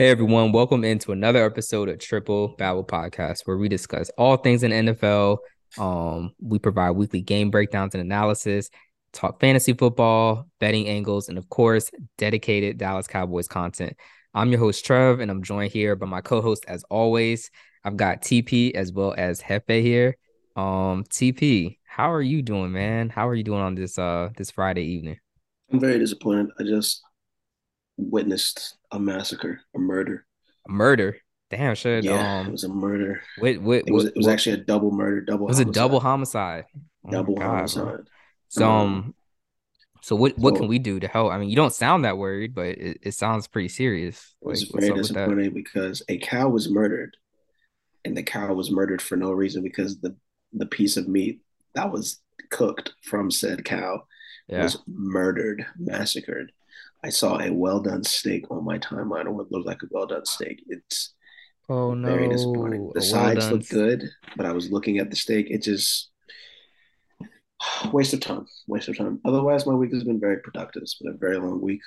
Hey everyone, welcome into another episode of Triple Babble Podcast, where we discuss all things in NFL. Um, we provide weekly game breakdowns and analysis, talk fantasy football, betting angles, and of course, dedicated Dallas Cowboys content. I'm your host Trev, and I'm joined here by my co-host, as always. I've got TP as well as Hefe here. Um, TP, how are you doing, man? How are you doing on this uh this Friday evening? I'm very disappointed. I just witnessed a massacre, a murder. A murder. Damn, should yeah, um, it was a murder. Wait, wait, it was it was what, actually a double murder, double. It was homicide. a double homicide. Oh double God, homicide. Bro. So um, so what what so, can we do to help? I mean, you don't sound that worried, but it, it sounds pretty serious. It was like, very disappointing because a cow was murdered, and the cow was murdered for no reason because the the piece of meat that was cooked from said cow yeah. was murdered, massacred. I saw a well done steak on my timeline or what looked like a well done steak. It's oh no very disappointing. The a sides well look good, but I was looking at the steak. It just waste of time. Waste of time. Otherwise, my week has been very productive. It's been a very long week.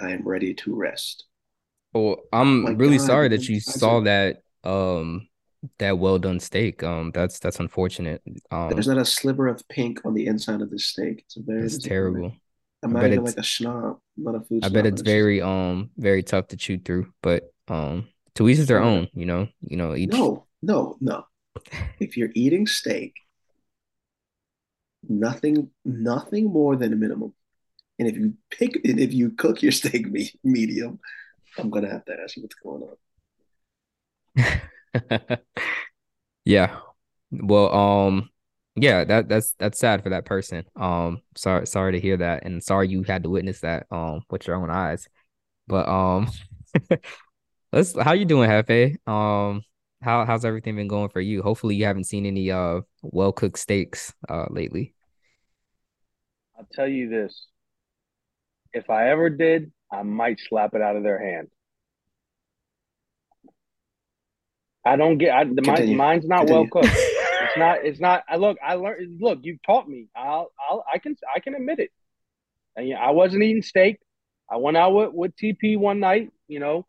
I am ready to rest. Well, I'm oh really God, sorry that you saw that um that well done steak. Um that's that's unfortunate. Um there's not a sliver of pink on the inside of this steak. It's a very it's terrible. I'm not even like a snob. I'm not a food. I bet it's very um very tough to chew through, but um to each their own. You know, you know each. No, no, no. if you're eating steak, nothing, nothing more than a minimum. And if you pick, and if you cook your steak me- medium, I'm gonna have to ask you what's going on. yeah. Well, um, yeah, that that's that's sad for that person. Um, sorry sorry to hear that, and sorry you had to witness that um with your own eyes. But um, let's how you doing, Hefe? Um, how how's everything been going for you? Hopefully, you haven't seen any uh well cooked steaks uh lately. I'll tell you this: if I ever did, I might slap it out of their hand. I don't get. I, the, mine's not Continue. well cooked. It's not. It's not. I look. I learned. Look, you've taught me. I'll. I'll. I can. I can admit it. And yeah, I wasn't eating steak. I went out with, with TP one night. You know,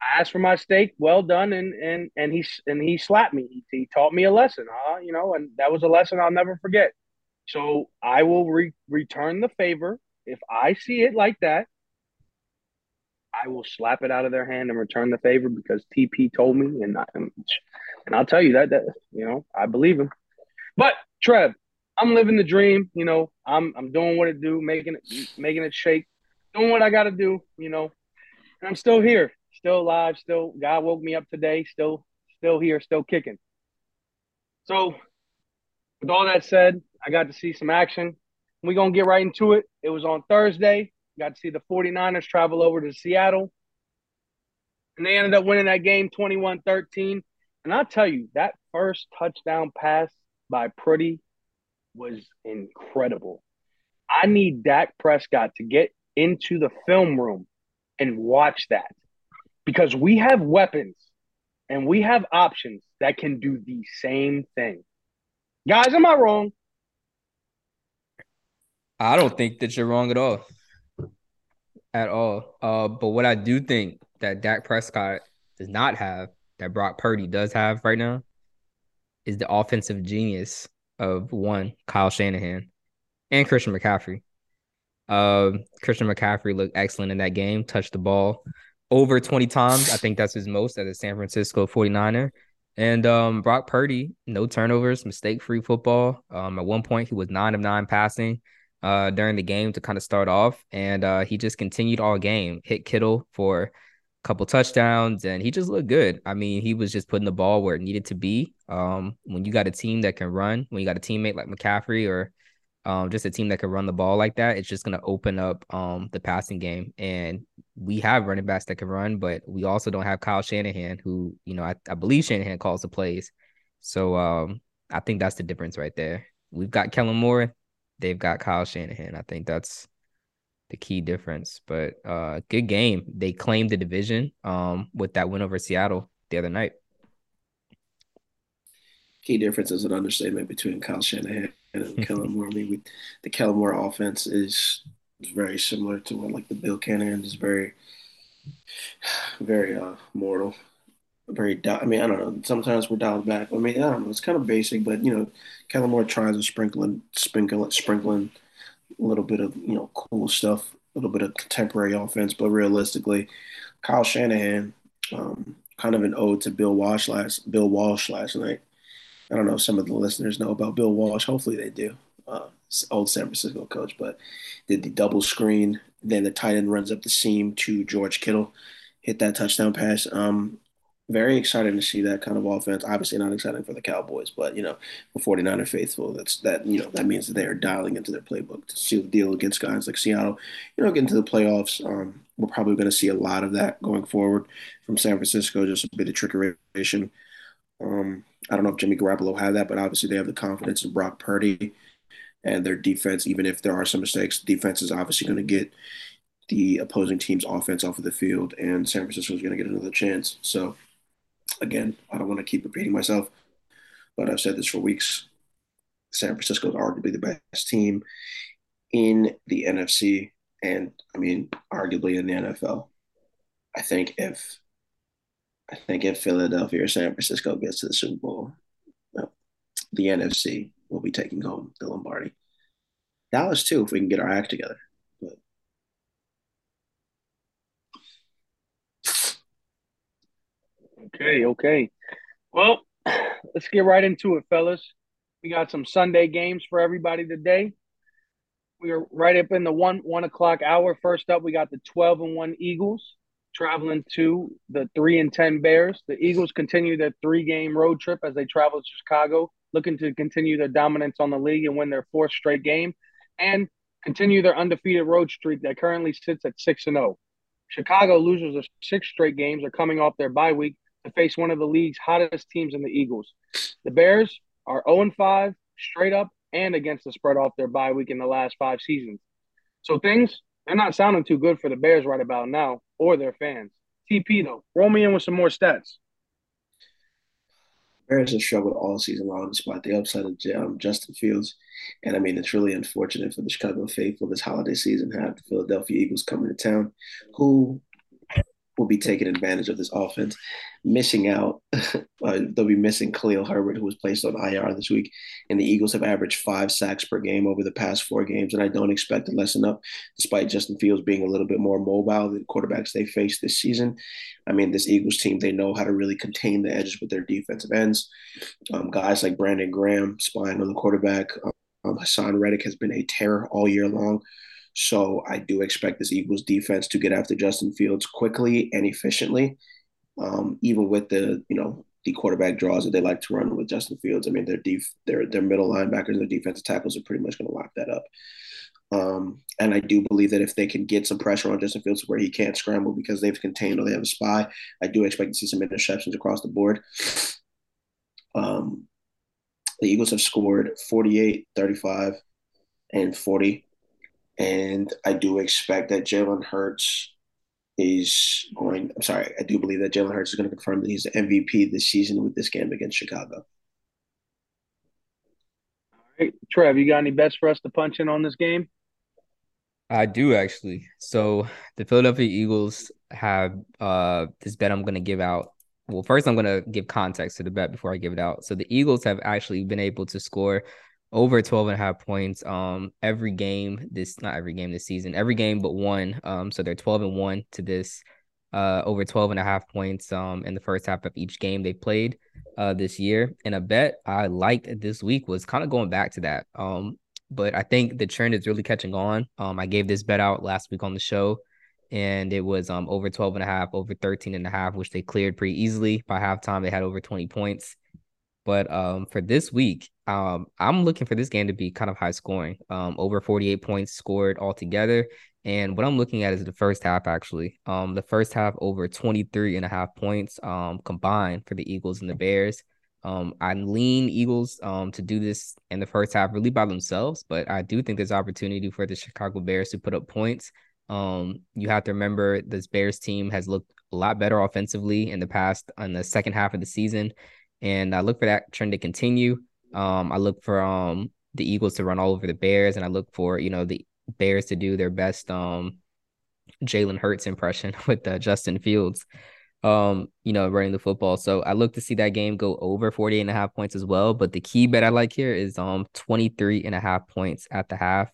I asked for my steak, well done, and and and he and he slapped me. He, he taught me a lesson. Huh? You know, and that was a lesson I'll never forget. So I will re- return the favor if I see it like that. I will slap it out of their hand and return the favor because TP told me, and I, and I'll tell you that that you know I believe him. But Trev, I'm living the dream. You know, I'm I'm doing what it do, making it making it shake, doing what I got to do. You know, and I'm still here, still alive, still God woke me up today, still still here, still kicking. So, with all that said, I got to see some action. We're gonna get right into it. It was on Thursday. Got to see the 49ers travel over to Seattle. And they ended up winning that game 21 13. And I'll tell you, that first touchdown pass by Purdy was incredible. I need Dak Prescott to get into the film room and watch that because we have weapons and we have options that can do the same thing. Guys, am I wrong? I don't think that you're wrong at all. At all. Uh, but what I do think that Dak Prescott does not have that Brock Purdy does have right now is the offensive genius of one Kyle Shanahan and Christian McCaffrey. Um, Christian McCaffrey looked excellent in that game, touched the ball over 20 times. I think that's his most as a San Francisco 49er. And um, Brock Purdy, no turnovers, mistake free football. Um, at one point, he was nine of nine passing uh, during the game to kind of start off. And uh, he just continued all game, hit Kittle for couple touchdowns, and he just looked good. I mean, he was just putting the ball where it needed to be. Um, when you got a team that can run, when you got a teammate like McCaffrey or um, just a team that can run the ball like that, it's just gonna open up um the passing game. And we have running backs that can run, but we also don't have Kyle Shanahan, who you know I, I believe Shanahan calls the plays. So um, I think that's the difference right there. We've got Kellen Moore, they've got Kyle Shanahan. I think that's the key difference. But uh good game. They claimed the division um with that win over Seattle the other night. Key difference is an understatement between Kyle Shanahan and Kellen Moore. I mean, we, the Kellen Moore offense is, very similar to what like the Bill Callahan is very Very uh, mortal. Very. I mean, I don't know. Sometimes we're dialed back. I mean, I don't know. It's kind of basic, but you know, Kellen Moore tries to sprinkling, sprinkling, sprinkling a little bit of you know cool stuff, a little bit of contemporary offense. But realistically, Kyle Shanahan, um, kind of an ode to Bill Walsh last Bill Walsh last night. I don't know if some of the listeners know about Bill Walsh. Hopefully they do. Uh, old San Francisco coach, but did the double screen. Then the tight end runs up the seam to George Kittle, hit that touchdown pass. Um, very excited to see that kind of offense. Obviously not exciting for the Cowboys, but you know, for 49er faithful, that's that you know that means that they are dialing into their playbook to seal the deal against guys like Seattle. You know, get into the playoffs. Um, we're probably going to see a lot of that going forward from San Francisco. Just a bit of trickery. Um, I don't know if Jimmy Garoppolo had that, but obviously they have the confidence in Brock Purdy and their defense. Even if there are some mistakes, defense is obviously going to get the opposing team's offense off of the field, and San Francisco is going to get another chance. So again, I don't want to keep repeating myself, but I've said this for weeks. San Francisco is arguably the best team in the NFC, and I mean, arguably in the NFL. I think if I think if Philadelphia or San Francisco gets to the Super Bowl, the NFC will be taking home the Lombardi. Dallas too, if we can get our act together. But Okay, okay. Well, let's get right into it, fellas. We got some Sunday games for everybody today. We are right up in the one one o'clock hour. First up, we got the twelve and one Eagles traveling to the three and ten Bears. The Eagles continue their three game road trip as they travel to Chicago, looking to continue their dominance on the league and win their fourth straight game, and continue their undefeated road streak that currently sits at six and zero. Oh. Chicago losers of six straight games are coming off their bye week to face one of the league's hottest teams in the Eagles. The Bears are 0 5 straight up and against the spread off their bye week in the last five seasons. So things they're not sounding too good for the Bears right about now or their fans. TP though, roll me in with some more stats. Bears have struggled all season long despite the upside of um, Justin Fields. And I mean, it's really unfortunate for the Chicago faithful this holiday season have the Philadelphia Eagles coming to town, who will be taking advantage of this offense. Missing out, uh, they'll be missing Khalil Herbert, who was placed on IR this week. And the Eagles have averaged five sacks per game over the past four games. And I don't expect to lessen up, despite Justin Fields being a little bit more mobile than quarterbacks they face this season. I mean, this Eagles team, they know how to really contain the edges with their defensive ends. Um, guys like Brandon Graham spying on the quarterback. Um, Haason Reddick has been a terror all year long. So I do expect this Eagles defense to get after Justin Fields quickly and efficiently, um, even with the you know the quarterback draws that they like to run with Justin Fields. I mean, their def- their their middle linebackers their defensive tackles are pretty much going to lock that up. Um, and I do believe that if they can get some pressure on Justin Fields where he can't scramble because they've contained or they have a spy, I do expect to see some interceptions across the board. Um, the Eagles have scored 48, 35, and 40 and I do expect that Jalen Hurts is going. I'm sorry, I do believe that Jalen Hurts is going to confirm that he's the MVP this season with this game against Chicago. All right, Trev, you got any bets for us to punch in on this game? I do actually. So the Philadelphia Eagles have uh this bet I'm going to give out. Well, first I'm going to give context to the bet before I give it out. So the Eagles have actually been able to score over 12 and a half points um every game this not every game this season every game but one um so they're 12 and 1 to this uh over 12 and a half points um in the first half of each game they played uh this year. And a bet i liked this week was kind of going back to that um but i think the trend is really catching on. Um i gave this bet out last week on the show and it was um over 12 and a half over 13 and a half which they cleared pretty easily. By halftime they had over 20 points. But um, for this week, um, I'm looking for this game to be kind of high scoring, um, over 48 points scored altogether. And what I'm looking at is the first half, actually. Um, the first half over 23 and a half points um, combined for the Eagles and the Bears. Um, I lean Eagles um, to do this in the first half really by themselves, but I do think there's opportunity for the Chicago Bears to put up points. Um, you have to remember this Bears team has looked a lot better offensively in the past on the second half of the season and I look for that trend to continue. Um, I look for um the Eagles to run all over the Bears, and I look for you know the Bears to do their best um Jalen Hurts impression with uh, Justin Fields um, you know, running the football. So I look to see that game go over 48 and a half points as well. But the key bet I like here is um 23 and a half points at the half.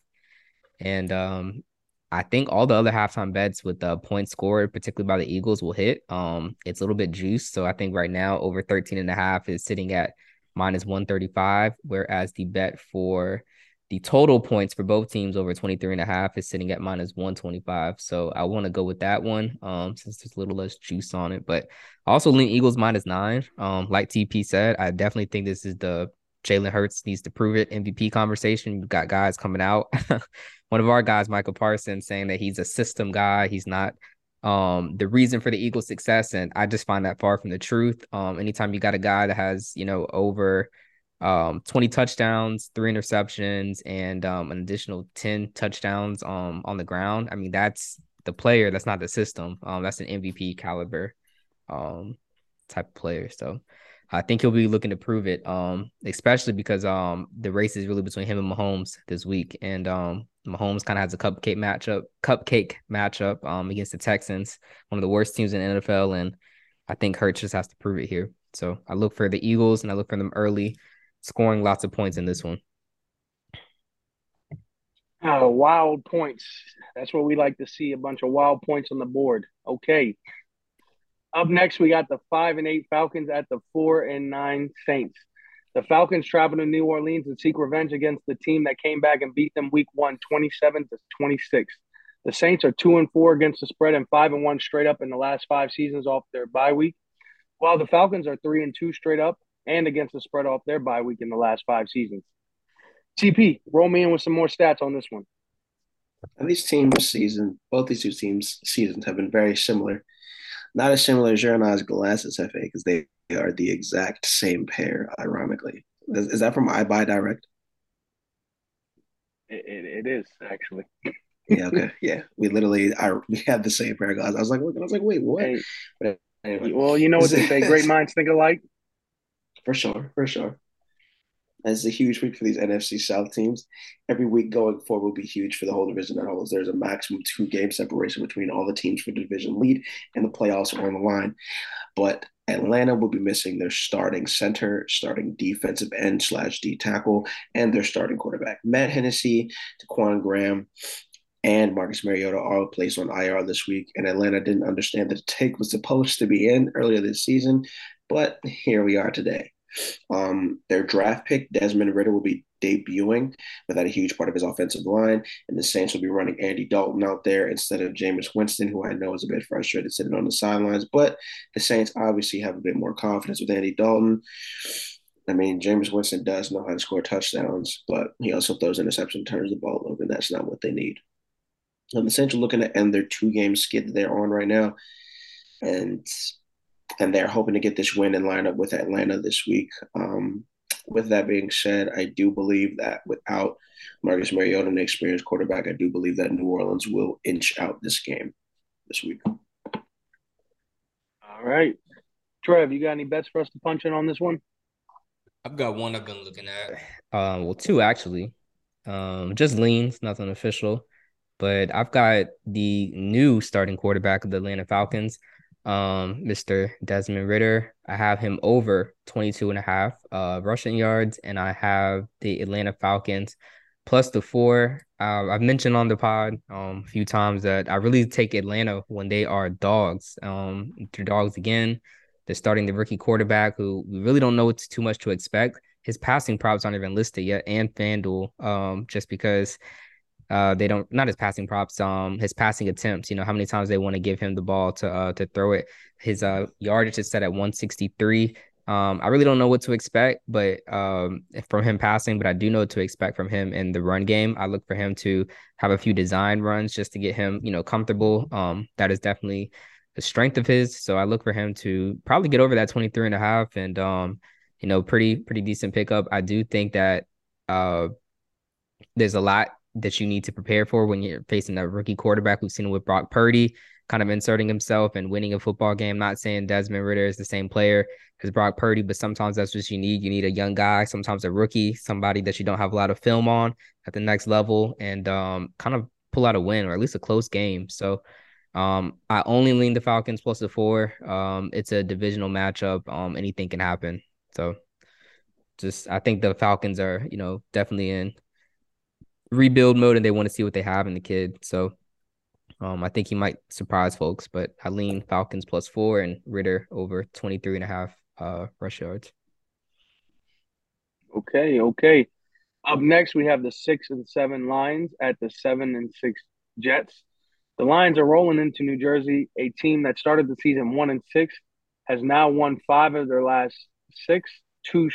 And um I think all the other halftime bets with the points scored, particularly by the Eagles, will hit. Um, it's a little bit juiced. So I think right now over 13 and a half is sitting at minus 135, whereas the bet for the total points for both teams over 23 and a half is sitting at minus 125. So I want to go with that one um, since there's a little less juice on it. But also lean Eagles minus nine. Um, like TP said, I definitely think this is the Jalen Hurts needs to prove it MVP conversation. You've got guys coming out. One of our guys, Micah Parsons, saying that he's a system guy. He's not um the reason for the Eagles' success. And I just find that far from the truth. Um, anytime you got a guy that has, you know, over um 20 touchdowns, three interceptions, and um an additional 10 touchdowns um on the ground. I mean, that's the player, that's not the system. Um, that's an MVP caliber um type of player. So I think he'll be looking to prove it. Um, especially because um the race is really between him and Mahomes this week. And um Mahomes kind of has a cupcake matchup, cupcake matchup um against the Texans, one of the worst teams in the NFL. And I think Hurts just has to prove it here. So I look for the Eagles and I look for them early scoring lots of points in this one. Oh, wild points. That's what we like to see a bunch of wild points on the board. Okay. Up next, we got the five and eight Falcons at the four and nine Saints. The Falcons travel to New Orleans and seek revenge against the team that came back and beat them week one, 27 to 26. The Saints are two and four against the spread and five and one straight up in the last five seasons off their bye week, while the Falcons are three and two straight up and against the spread off their bye week in the last five seasons. TP, roll me in with some more stats on this one. And these teams' season, both these two teams' seasons have been very similar. Not as similar as I's glasses, FA, because they are the exact same pair, ironically. Is, is that from EyeBuyDirect? It, it, it is, actually. yeah, okay. Yeah. We literally I we had the same pair of glasses. I was like, look, I was like, wait, what? Hey, anyway. Well, you know what they say, great minds think alike for sure, for sure. It's a huge week for these NFC South teams. Every week going forward will be huge for the whole division as There's a maximum two game separation between all the teams for the division lead, and the playoffs are on the line. But Atlanta will be missing their starting center, starting defensive end slash D tackle, and their starting quarterback. Matt Hennessy, Ta'Quon Graham, and Marcus Mariota are placed on IR this week. And Atlanta didn't understand that the take was supposed to be in earlier this season, but here we are today. Um, their draft pick, Desmond Ridder, will be debuting without a huge part of his offensive line, and the Saints will be running Andy Dalton out there instead of Jameis Winston, who I know is a bit frustrated sitting on the sidelines. But the Saints obviously have a bit more confidence with Andy Dalton. I mean, Jameis Winston does know how to score touchdowns, but he also throws interception, turns the ball over, and that's not what they need. The Saints are looking to end their two-game skid that they're on right now, and and they're hoping to get this win and line up with Atlanta this week. Um, with that being said, I do believe that without Marcus Mariota, an experienced quarterback, I do believe that New Orleans will inch out this game this week. All right. Trev, you got any bets for us to punch in on this one? I've got one I've been looking at. Um, well, two actually. Um, just leans, nothing official. But I've got the new starting quarterback of the Atlanta Falcons um, Mr. Desmond Ridder. I have him over 22 and a half uh, rushing yards, and I have the Atlanta Falcons plus the four. Uh, I've mentioned on the pod um, a few times that I really take Atlanta when they are dogs. Um, they're dogs again. They're starting the rookie quarterback who we really don't know what's too much to expect. His passing props aren't even listed yet, and FanDuel, um, just because uh, they don't not his passing props, um, his passing attempts. You know how many times they want to give him the ball to uh to throw it. His uh yardage is set at 163. Um, I really don't know what to expect, but um, from him passing, but I do know what to expect from him in the run game. I look for him to have a few design runs just to get him, you know, comfortable. Um, that is definitely the strength of his. So I look for him to probably get over that 23 and a half and um, you know, pretty pretty decent pickup. I do think that uh there's a lot that you need to prepare for when you're facing a rookie quarterback. We've seen it with Brock Purdy kind of inserting himself and winning a football game. Not saying Desmond Ridder is the same player as Brock Purdy, but sometimes that's what you need. You need a young guy, sometimes a rookie, somebody that you don't have a lot of film on at the next level and um, kind of pull out a win or at least a close game. So Um, I only lean the Falcons plus the four. Um, it's a divisional matchup. Um, anything can happen. So, just I think the Falcons are you know definitely in rebuild mode and they want to see what they have in the kid. So, um, I think he might surprise folks, but I lean Falcons plus four and Ridder over 23 and a half uh, rush yards. Okay, okay. Up next, we have the six and seven Lions at the seven and six Jets. The Lions are rolling into New Jersey, a team that started the season one and six, has now won five of their last six, two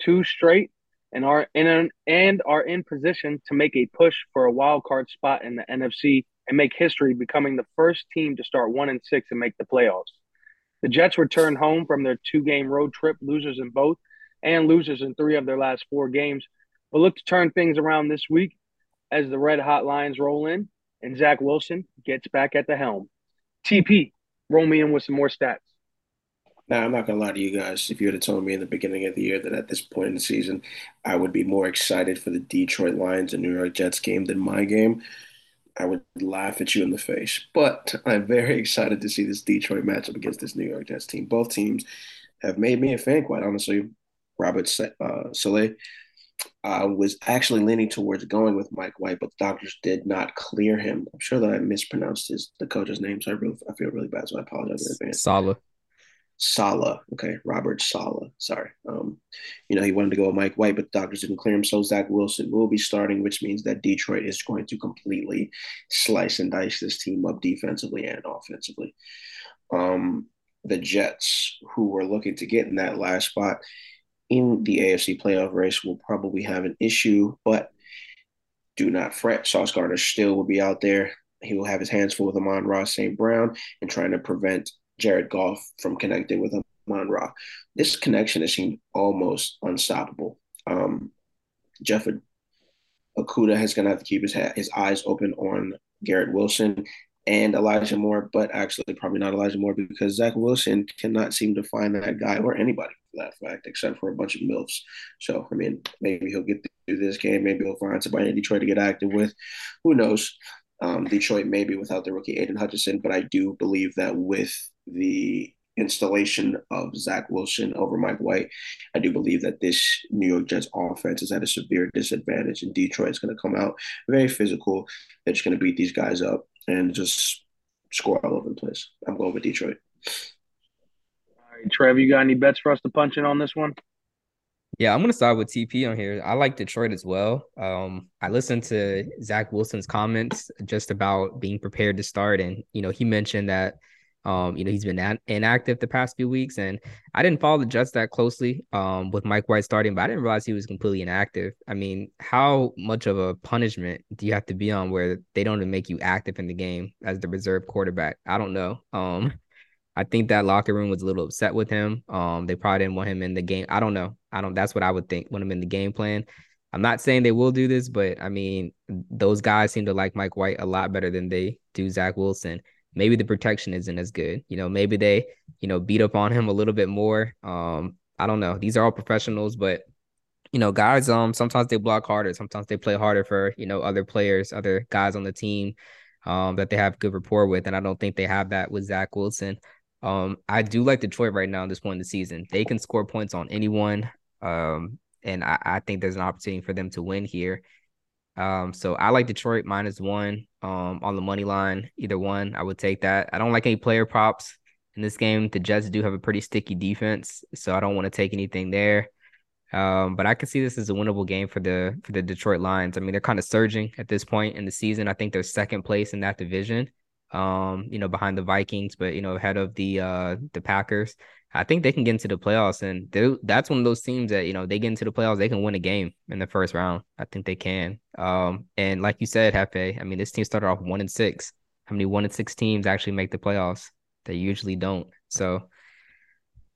two straight, and are in an, and are in position to make a push for a wild card spot in the NFC and make history, becoming the first team to start one and six and make the playoffs. The Jets return home from their two game road trip, losers in both, and losers in three of their last four games, but look to turn things around this week as the Red Hot Lions roll in and Zach Wilson gets back at the helm. TP, roll me in with some more stats. Now, I'm not going to lie to you guys. If you had told me in the beginning of the year that at this point in the season, I would be more excited for the Detroit Lions and New York Jets game than my game, I would laugh at you in the face. But I'm very excited to see this Detroit matchup against this New York Jets team. Both teams have made me a fan, quite honestly. Robert uh, Saleh uh, was actually leaning towards going with Mike White, but the doctors did not clear him. I'm sure that I mispronounced his the coach's name, so I really I feel really bad. So I apologize in advance. Saleh. Saleh. Okay, Robert Saleh. Sorry. Um, you know, he wanted to go with Mike White, but the doctors didn't clear him. So Zach Wilson will be starting, which means that Detroit is going to completely slice and dice this team up defensively and offensively. Um, the Jets, who were looking to get in that last spot in the AFC playoff race, will probably have an issue, but do not fret. Sauce Gardner still will be out there. He will have his hands full with Amon-Ra St. Brown and trying to prevent Jared Goff from connecting with Amon Ra. This connection has seemed almost unstoppable. Um, Jeff Okudah is going to have to keep his his eyes open on Garrett Wilson and Elijah Moore, but actually probably not Elijah Moore because Zach Wilson cannot seem to find that guy or anybody for that fact, except for a bunch of MILFs. So, I mean, maybe he'll get through this game. Maybe he'll find somebody in Detroit to get active with. Who knows? Um, Detroit maybe without the rookie Aidan Hutchinson, but I do believe that with the installation of Zach Wilson over Mike White, I do believe that this New York Jets offense is at a severe disadvantage, and Detroit is going to come out very physical. They're just going to beat these guys up and just score all over the place. I'm going with Detroit. All right, Trev, you got any bets for us to punch in on this one? Yeah, I'm gonna start with TP on here. I like Detroit as well. Um, I listened to Zach Wilson's comments just about being prepared to start, and you know, he mentioned that um, you know, he's been an- inactive the past few weeks, and I didn't follow the Jets that closely um, with Mike White starting, but I didn't realize he was completely inactive. I mean, how much of a punishment do you have to be on where they don't even make you active in the game as the reserve quarterback? I don't know. Um, I think that locker room was a little upset with him. Um, they probably didn't want him in the game. I don't know. I don't. That's what I would think when I'm in the game plan. I'm not saying they will do this, but I mean, those guys seem to like Mike White a lot better than they do Zach Wilson maybe the protection isn't as good. You know, maybe they, you know, beat up on him a little bit more. Um, I don't know. These are all professionals, but you know, guys, um, sometimes they block harder, sometimes they play harder for, you know, other players, other guys on the team um that they have good rapport with. And I don't think they have that with Zach Wilson. Um, I do like Detroit right now at this point in the season. They can score points on anyone. Um, and I, I think there's an opportunity for them to win here. Um, so I like Detroit minus one um, on the money line. Either one, I would take that. I don't like any player props in this game. The Jets do have a pretty sticky defense, so I don't want to take anything there. Um, but I can see this as a winnable game for the for the Detroit Lions. I mean, they're kind of surging at this point in the season. I think they're second place in that division. Um, you know, behind the Vikings, but you know, ahead of the uh the Packers. I think they can get into the playoffs, and that's one of those teams that you know they get into the playoffs, they can win a game in the first round. I think they can. Um, and like you said, Hefe, I mean, this team started off one and six. How many one and six teams actually make the playoffs? They usually don't. So,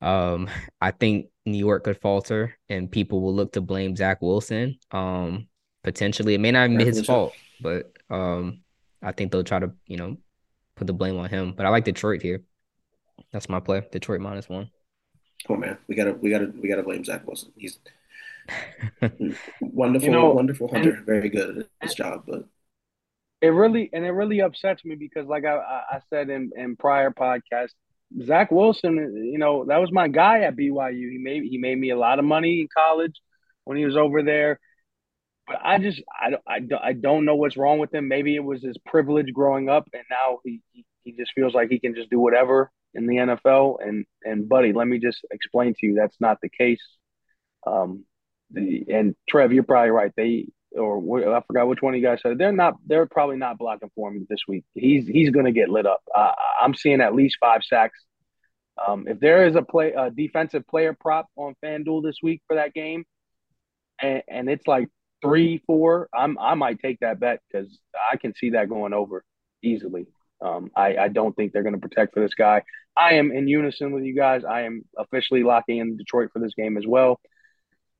um, I think New York could falter, and people will look to blame Zach Wilson. Um, potentially, it may not be his fault, but um, I think they'll try to you know put the blame on him. But I like Detroit here. That's my play. Detroit minus one. Oh man, we gotta we gotta we gotta blame Zach Wilson. He's wonderful, you know, wonderful hunter, and, very good at his job, but it really and it really upsets me because, like I, I said in in prior podcasts, Zach Wilson, you know, that was my guy at BYU. He made he made me a lot of money in college when he was over there. But I just I, I, I don't know what's wrong with him. Maybe it was his privilege growing up, and now he, he he just feels like he can just do whatever in the NFL. And and buddy, let me just explain to you that's not the case. Um, the and Trev, you're probably right. They or I forgot which one of you guys said they're not. They're probably not blocking for him this week. He's he's going to get lit up. Uh, I'm seeing at least five sacks. Um, if there is a play a defensive player prop on FanDuel this week for that game, and, and it's like three, four, I'm I might take that bet because I can see that going over easily. Um, I, I don't think they're going to protect for this guy. I am in unison with you guys. I am officially locking in Detroit for this game as well.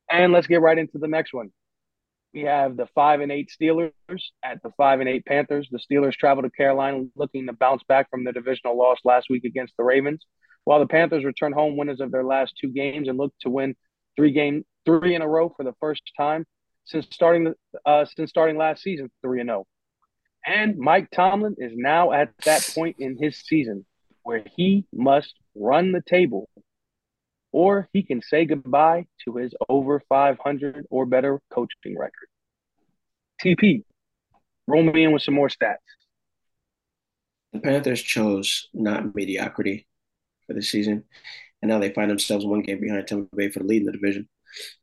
And let's get right into the next one. We have the five and eight Steelers at the five and eight Panthers. The Steelers travel to Carolina looking to bounce back from the divisional loss last week against the Ravens, while the Panthers return home winners of their last two games and look to win three game three in a row for the first time since starting uh, since starting last season three and zero. Oh. And Mike Tomlin is now at that point in his season where he must run the table or he can say goodbye to his over 500 or better coaching record. TP, roll me in with some more stats. The Panthers chose not mediocrity for the season, and now they find themselves one game behind Tampa Bay for the lead in the division.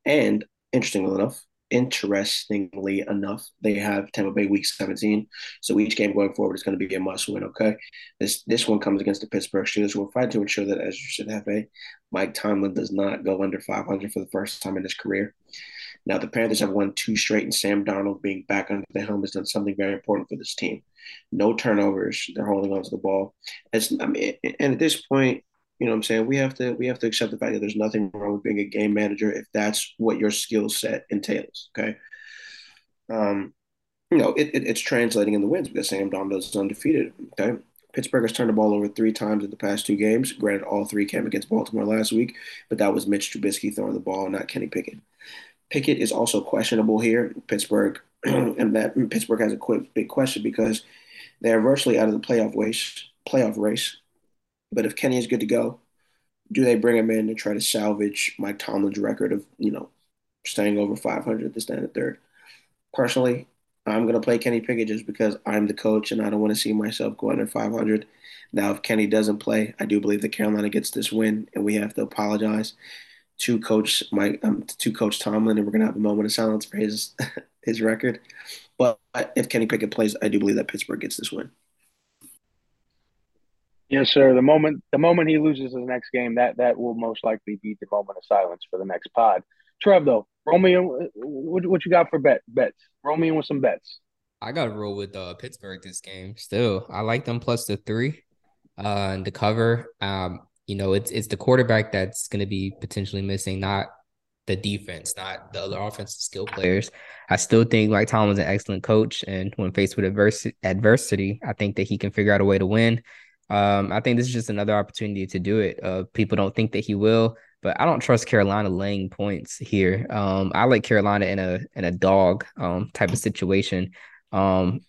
And interestingly enough, interestingly enough, they have Tampa Bay Week 17. So each game going forward is going to be a must win. Okay, this this one comes against the Pittsburgh Steelers. We'll fight to ensure that, as you should have, a Mike Tomlin does not go under 500 for the first time in his career. Now the Panthers have won two straight, and Sam Darnold being back under the helm has done something very important for this team. No turnovers. They're holding on to the ball. As I mean, and at this point, you know what I'm saying? We have to we have to accept the fact that there's nothing wrong with being a game manager if that's what your skill set entails. Okay. Um, you know, it, it, it's translating in the wins because Sam Darnold is undefeated. Okay. Pittsburgh has turned the ball over three times in the past two games. Granted, all three came against Baltimore last week, but that was Mitch Trubisky throwing the ball, not Kenny Pickett. Pickett is also questionable here. Pittsburgh, and that Pittsburgh has a quick, big question because they're virtually out of the playoff race. Playoff race. But if Kenny is good to go, do they bring him in to try to salvage Mike Tomlin's record of you know staying over 500 at the stand third? Personally, I'm going to play Kenny Pickett just because I'm the coach and I don't want to see myself go under 500. Now, if Kenny doesn't play, I do believe that Carolina gets this win, and we have to apologize to Coach Mike, um, to Coach Tomlin, and we're going to have a moment of silence for his his record. But if Kenny Pickett plays, I do believe that Pittsburgh gets this win. Yes, sir. The moment the moment he loses his next game, that that will most likely be the moment of silence for the next pod. Trev, though, roll me in. What, what you got for bet bets? Roll me in with some bets. I got to roll with uh, Pittsburgh this game. Still, I like them plus the three, uh, and the cover. Um, you know, it's it's the quarterback that's going to be potentially missing, not the defense, not the other offensive skill players. I still think Mike Tomlin's an excellent coach, and when faced with adversity, adversity, I think that he can figure out a way to win. Um, I think this is just another opportunity to do it. Uh, people don't think that he will, but I don't trust Carolina laying points here. Um, I like Carolina in a in a dog um type of situation. Um,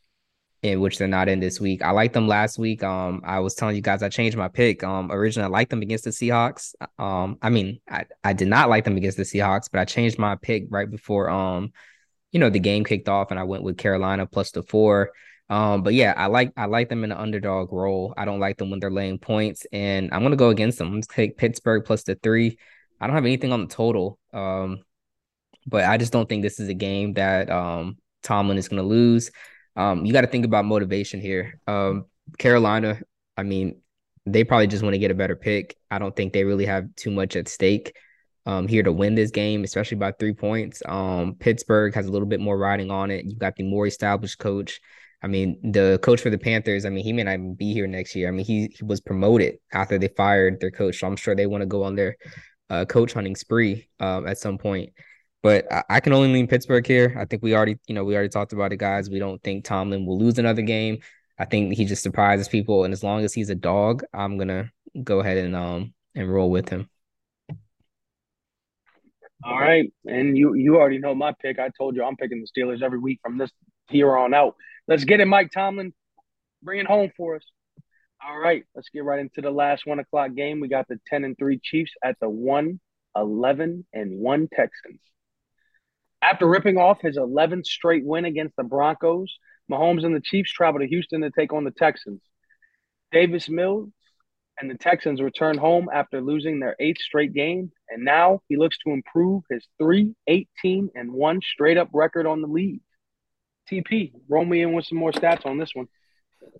in which they're not in this week. I liked them last week. Um, I was telling you guys I changed my pick. Um, originally I liked them against the Seahawks. Um, I mean, I, I did not like them against the Seahawks, but I changed my pick right before um, you know, the game kicked off and I went with Carolina plus the four. Um, but yeah, I like I like them in the underdog role. I don't like them when they're laying points, and I'm gonna go against them. Let's take Pittsburgh plus the three. I don't have anything on the total. Um, but I just don't think this is a game that um Tomlin is gonna lose. Um, you got to think about motivation here. Um, Carolina, I mean, they probably just want to get a better pick. I don't think they really have too much at stake um, here to win this game, especially by three points. Um, Pittsburgh has a little bit more riding on it. You've got the more established coach. I mean, the coach for the Panthers, I mean, he may not even be here next year. I mean, he, he was promoted after they fired their coach. So I'm sure they want to go on their uh, coach hunting spree uh, at some point. But I, I, can only lean Pittsburgh here. I think we already, you know, we already talked about it, guys. We don't think Tomlin will lose another game. I think he just surprises people. And as long as he's a dog, I'm gonna go ahead and um and roll with him. All right. And you you already know my pick. I told you I'm picking the Steelers every week from this here on out. Let's get it, Mike Tomlin. Bring it home for us. All right, let's get right into the last one o'clock game. We got the 10 and 3 Chiefs at the 1 11 and 1 Texans. After ripping off his 11th straight win against the Broncos, Mahomes and the Chiefs travel to Houston to take on the Texans. Davis Mills and the Texans return home after losing their eighth straight game, and now he looks to improve his 3 18 and 1 straight up record on the league. TP, roll me in with some more stats on this one.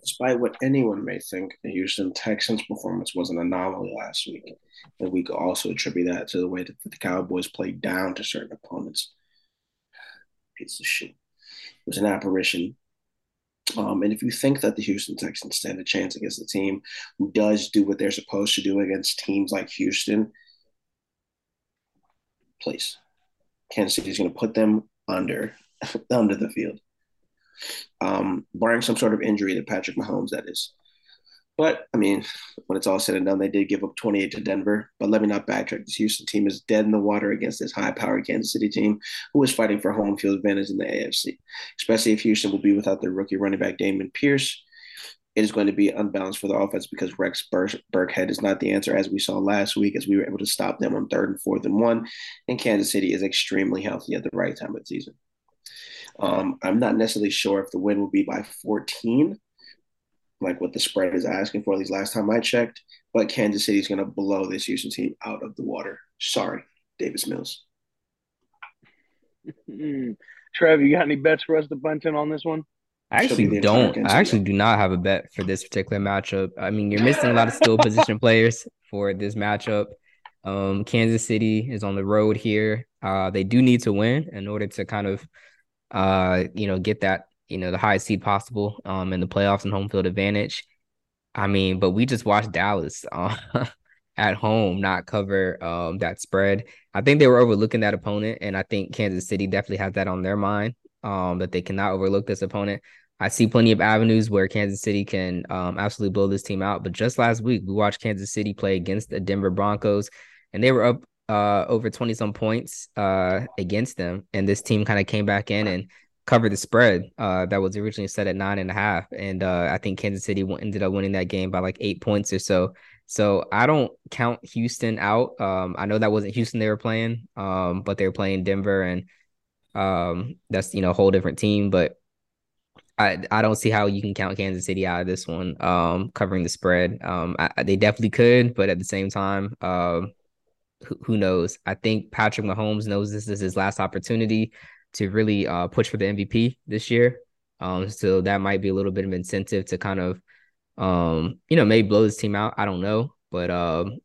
Despite what anyone may think, the Houston Texans' performance was an anomaly last week, and we could also attribute that to the way that the Cowboys played down to certain opponents. Piece of shit. It was an apparition. Um, and if you think that the Houston Texans stand a chance against a team who does do what they're supposed to do against teams like Houston, please, Kansas City is going to put them under under the field um, barring some sort of injury to Patrick Mahomes, that is. But I mean, when it's all said and done, they did give up 28 to Denver. But let me not backtrack. This Houston team is dead in the water against this high-powered Kansas City team, who is fighting for home field advantage in the AFC. Especially if Houston will be without their rookie running back Dameon Pierce, it is going to be unbalanced for the offense because Rex Bur- Burkhead is not the answer, as we saw last week, as we were able to stop them on third and fourth and one. And Kansas City is extremely healthy at the right time of the season. Um, I'm not necessarily sure if the win will be by 14, like what the spread is asking for. At least last time I checked, but Kansas City is going to blow this Houston team out of the water. Sorry, Davis Mills. Trev, you got any bets for us to bunch in on this one? I actually don't. I actually do not have a bet for this particular matchup. I mean, you're missing a lot of skill position players for this matchup. Um, Kansas City is on the road here. Uh, they do need to win in order to kind of uh, you know, get that, you know, the highest seed possible um in the playoffs and home field advantage. I mean, but we just watched Dallas uh, at home not cover um that spread. I think they were overlooking that opponent, and I think Kansas City definitely has that on their mind um that they cannot overlook this opponent. I see plenty of avenues where Kansas City can um, absolutely blow this team out. But just last week, we watched Kansas City play against the Denver Broncos, and they were up uh, over 20 some points uh, against them. And this team kind of came back in and covered the spread uh, that was originally set at nine and a half. And uh, I think Kansas City ended up winning that game by like eight points or so. So I don't count Houston out. Um, I know that wasn't Houston they were playing, um, but they were playing Denver, and um, that's you know a whole different team. But I I don't see how you can count Kansas City out of this one, um, covering the spread. Um, I, they definitely could, but at the same time, um, who, knows? I think Patrick Mahomes knows this is his last opportunity to really uh, push for the MVP this year. Um, so that might be a little bit of incentive to kind of, um, you know, maybe blow this team out. I don't know, but um,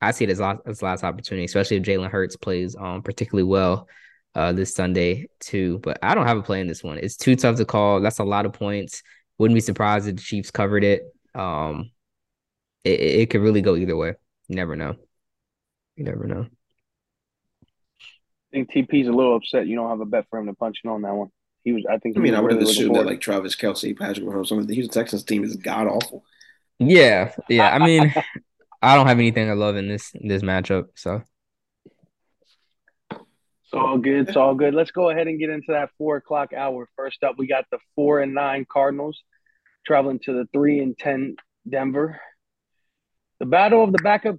I see it as last, as last opportunity, especially if Jalen Hurts plays um particularly well uh this Sunday too. But I don't have a play in this one. It's too tough to call. That's a lot of points. Wouldn't be surprised if the Chiefs covered it. Um, it, it could really go either way. You never know. You never know. I think TP's a little upset. You don't have a bet for him to punch in on that one. He was. I think. I mean, I would have assumed that like Travis Kelce, Patrick Mahomes, some of the Houston Texans team is god awful. Yeah, yeah. I mean, I don't have anything I love in this this matchup. So it's all good. It's all good. Let's go ahead and get into that four o'clock hour. First up, we got the four and nine Cardinals traveling to the three and ten Denver. The battle of the backup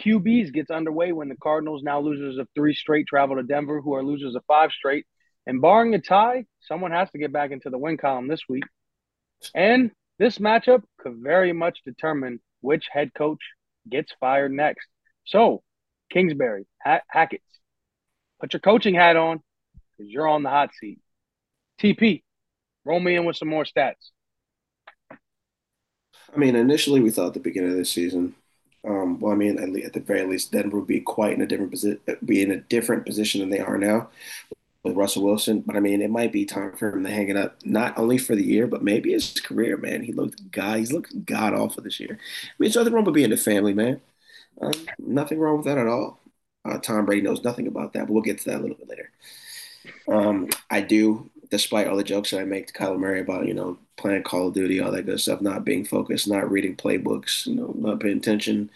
QBs gets underway when the Cardinals, now losers of three straight, travel to Denver, who are losers of five straight. And barring a tie, someone has to get back into the win column this week. And this matchup could very much determine which head coach gets fired next. So, Kingsbury, ha- Hackett, put your coaching hat on because you're on the hot seat. TP, roll me in with some more stats. I mean, initially we thought at the beginning of the season um, well, I mean, at, at, the very least, Denver would be quite in a different position, be in a different position than they are now with Russell Wilson. But I mean, it might be time for him to hang it up, not only for the year, but maybe his career. Man, he looked god, he's looked god awful this year. I mean, there's nothing wrong with being a family man. Um, nothing wrong with that at all. Uh, Tom Brady knows nothing about that, but we'll get to that a little bit later. Um, I do, despite all the jokes that I make to Kyler Murray about, you know, playing Call of Duty, all that good stuff, not being focused, not reading playbooks, you know, not paying attention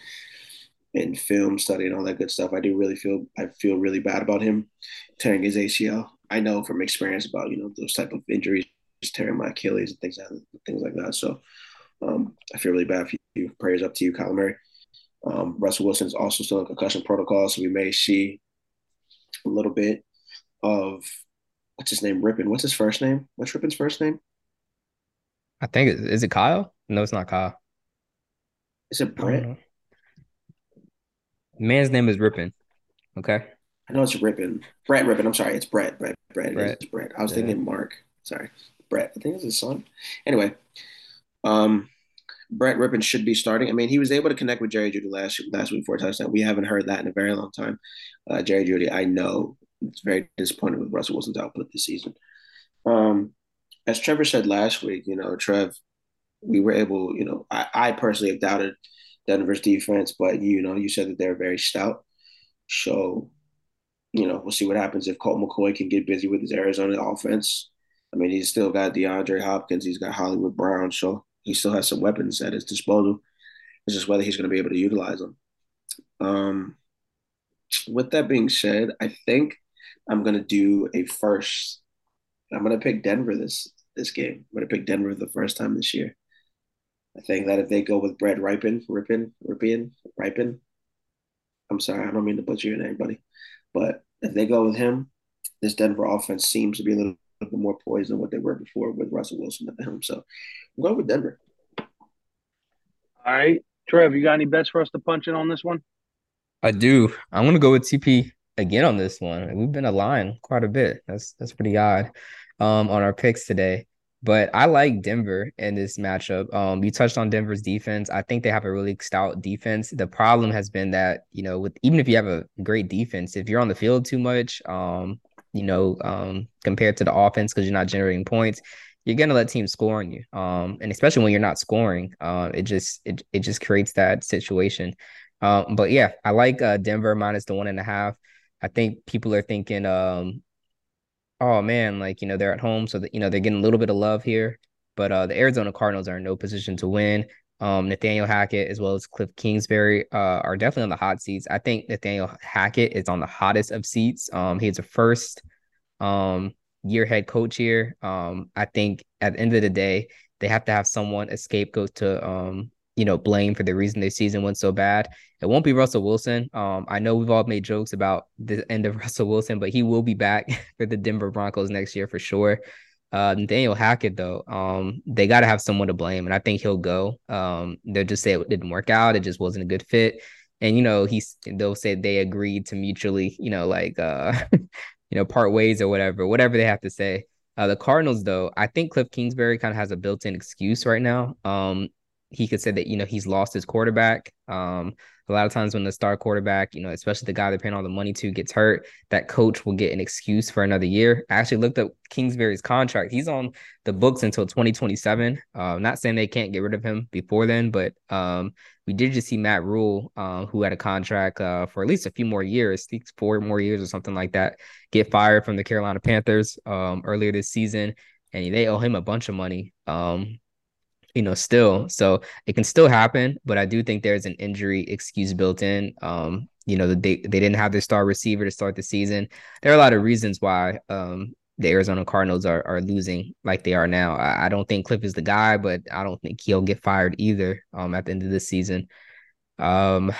in film study and all that good stuff. I do really feel I feel really bad about him tearing his ACL. I know from experience about you know those type of injuries tearing my Achilles and things like things like that. So um, I feel really bad for you. Prayers up to you, Kyler Murray. Um, Russell Wilson is also still in concussion protocol, so we may see a little bit of what's his name, Rypien. What's his first name? What's Rypien's first name? I think is it Kyle? No, it's not Kyle. Is it Brett? Man's name is Rypien. Okay. I know it's Rypien. Brett Rypien. I'm sorry, it's Brett. Brett. Brett. Brett. It's Brett. I was yeah. thinking Mark. Sorry, Brett. I think it's his son. Anyway, um, Brett Rypien should be starting. I mean, he was able to connect with Jerry Jeudy last last week for a touchdown. We haven't heard that in a very long time. Uh, Jerry Jeudy, I know, it's very disappointed with Russell Wilson's output this season. Um, as Trevor said last week, you know, Trev, we were able, you know, I, I personally have doubted Denver's defense, but you know, you said that they're very stout. So, you know, we'll see what happens if Colt McCoy can get busy with his Arizona offense. I mean, he's still got DeAndre Hopkins, he's got Hollywood Brown, so he still has some weapons at his disposal. It's just whether he's going to be able to utilize them. Um, with that being said, I think I'm going to do a first. I'm going to pick Denver this this game. I'm going to pick Denver the first time this year. I think that if they go with Brett Rypien, Rypien, Rypien, Rypien, I'm sorry, I don't mean to butcher your name, buddy, but if they go with him, this Denver offense seems to be a little, bit more poised than what they were before with Russell Wilson at the helm. So I'm going with Denver. All right, Trev, you got any bets for us to punch in on this one? I do. I'm gonna go with TP again on this one. We've been aligned quite a bit. That's that's pretty odd um, on our picks today. But I like Denver in this matchup. Um, you touched on Denver's defense. I think they have a really stout defense. The problem has been that you know, with even if you have a great defense, if you're on the field too much, um, you know, um, compared to the offense because you're not generating points, you're gonna let teams score on you. Um, and especially when you're not scoring, uh, it just it it just creates that situation. Um, but yeah, I like uh, Denver minus the one and a half. I think people are thinking, um, oh man, like you know they're at home, so that you know they're getting a little bit of love here. But uh, the Arizona Cardinals are in no position to win. Um, Nathaniel Hackett as well as Cliff Kingsbury uh, are definitely on the hot seats. I think Nathaniel Hackett is on the hottest of seats. Um, he's a first um, year head coach here. Um, I think at the end of the day, they have to have someone a to um, you know, blame for the reason their season went so bad. It won't be Russell Wilson. Um, I know we've all made jokes about the end of Russell Wilson, but he will be back for the Denver Broncos next year for sure. Uh, Daniel Hackett, though, um, they got to have someone to blame, and I think he'll go. Um, they'll just say it didn't work out; it just wasn't a good fit, and you know, he's they'll say they agreed to mutually, you know, like uh, you know, part ways or whatever, whatever they have to say. Uh, the Cardinals, though, I think Cliff Kingsbury kind of has a built-in excuse right now. Um, he could say that you know he's lost his quarterback. Um, a lot of times when the star quarterback, you know, especially the guy they're paying all the money to, gets hurt, that coach will get an excuse for another year. I actually looked up Kingsbury's contract. He's on the books until 2027. Uh, not saying they can't get rid of him before then, but um, we did just see Matt Rhule, uh, who had a contract uh, for at least a few more years, four more years or something like that, get fired from the Carolina Panthers um, earlier this season, and they owe him a bunch of money. Um, you know, still. So it can still happen, but I do think there's an injury excuse built in. Um, you know, they they didn't have their star receiver to start the season. There are a lot of reasons why um the Arizona Cardinals are are losing like they are now. I, I don't think Cliff is the guy, but I don't think he'll get fired either um at the end of the season. Um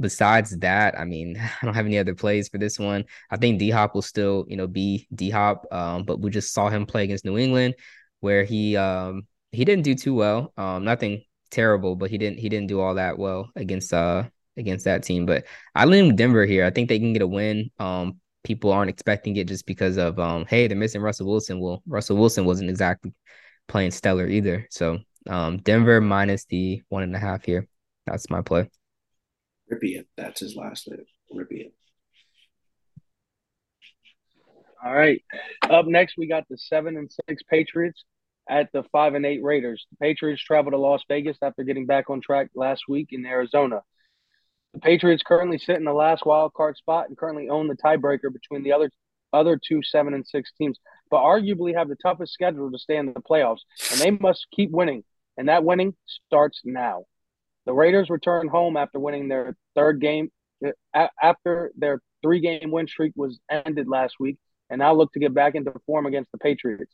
besides that, I mean, I don't have any other plays for this one. I think D Hop will still, you know, be D Hop. Um, but we just saw him play against New England where he um he didn't do too well. Um, nothing terrible, but he didn't he didn't do all that well against uh against that team. But I lean Denver here. I think they can get a win. Um, people aren't expecting it just because of um, hey, they're missing Russell Wilson. Well, Russell Wilson wasn't exactly playing stellar either. So um, Denver minus the one and a half here. That's my play. Rypien, that's his last name. Rypien. All right. Up next, we got the seven and six Patriots at the five and eight Raiders. The Patriots travel to Las Vegas after getting back on track last week in Arizona. The Patriots currently sit in the last wild card spot and currently own the tiebreaker between the other other two seven and six teams, but arguably have the toughest schedule to stay in the playoffs, and they must keep winning. And that winning starts now. The Raiders return home after winning their third game uh, after their three game win streak was ended last week, and now look to get back into form against the Patriots.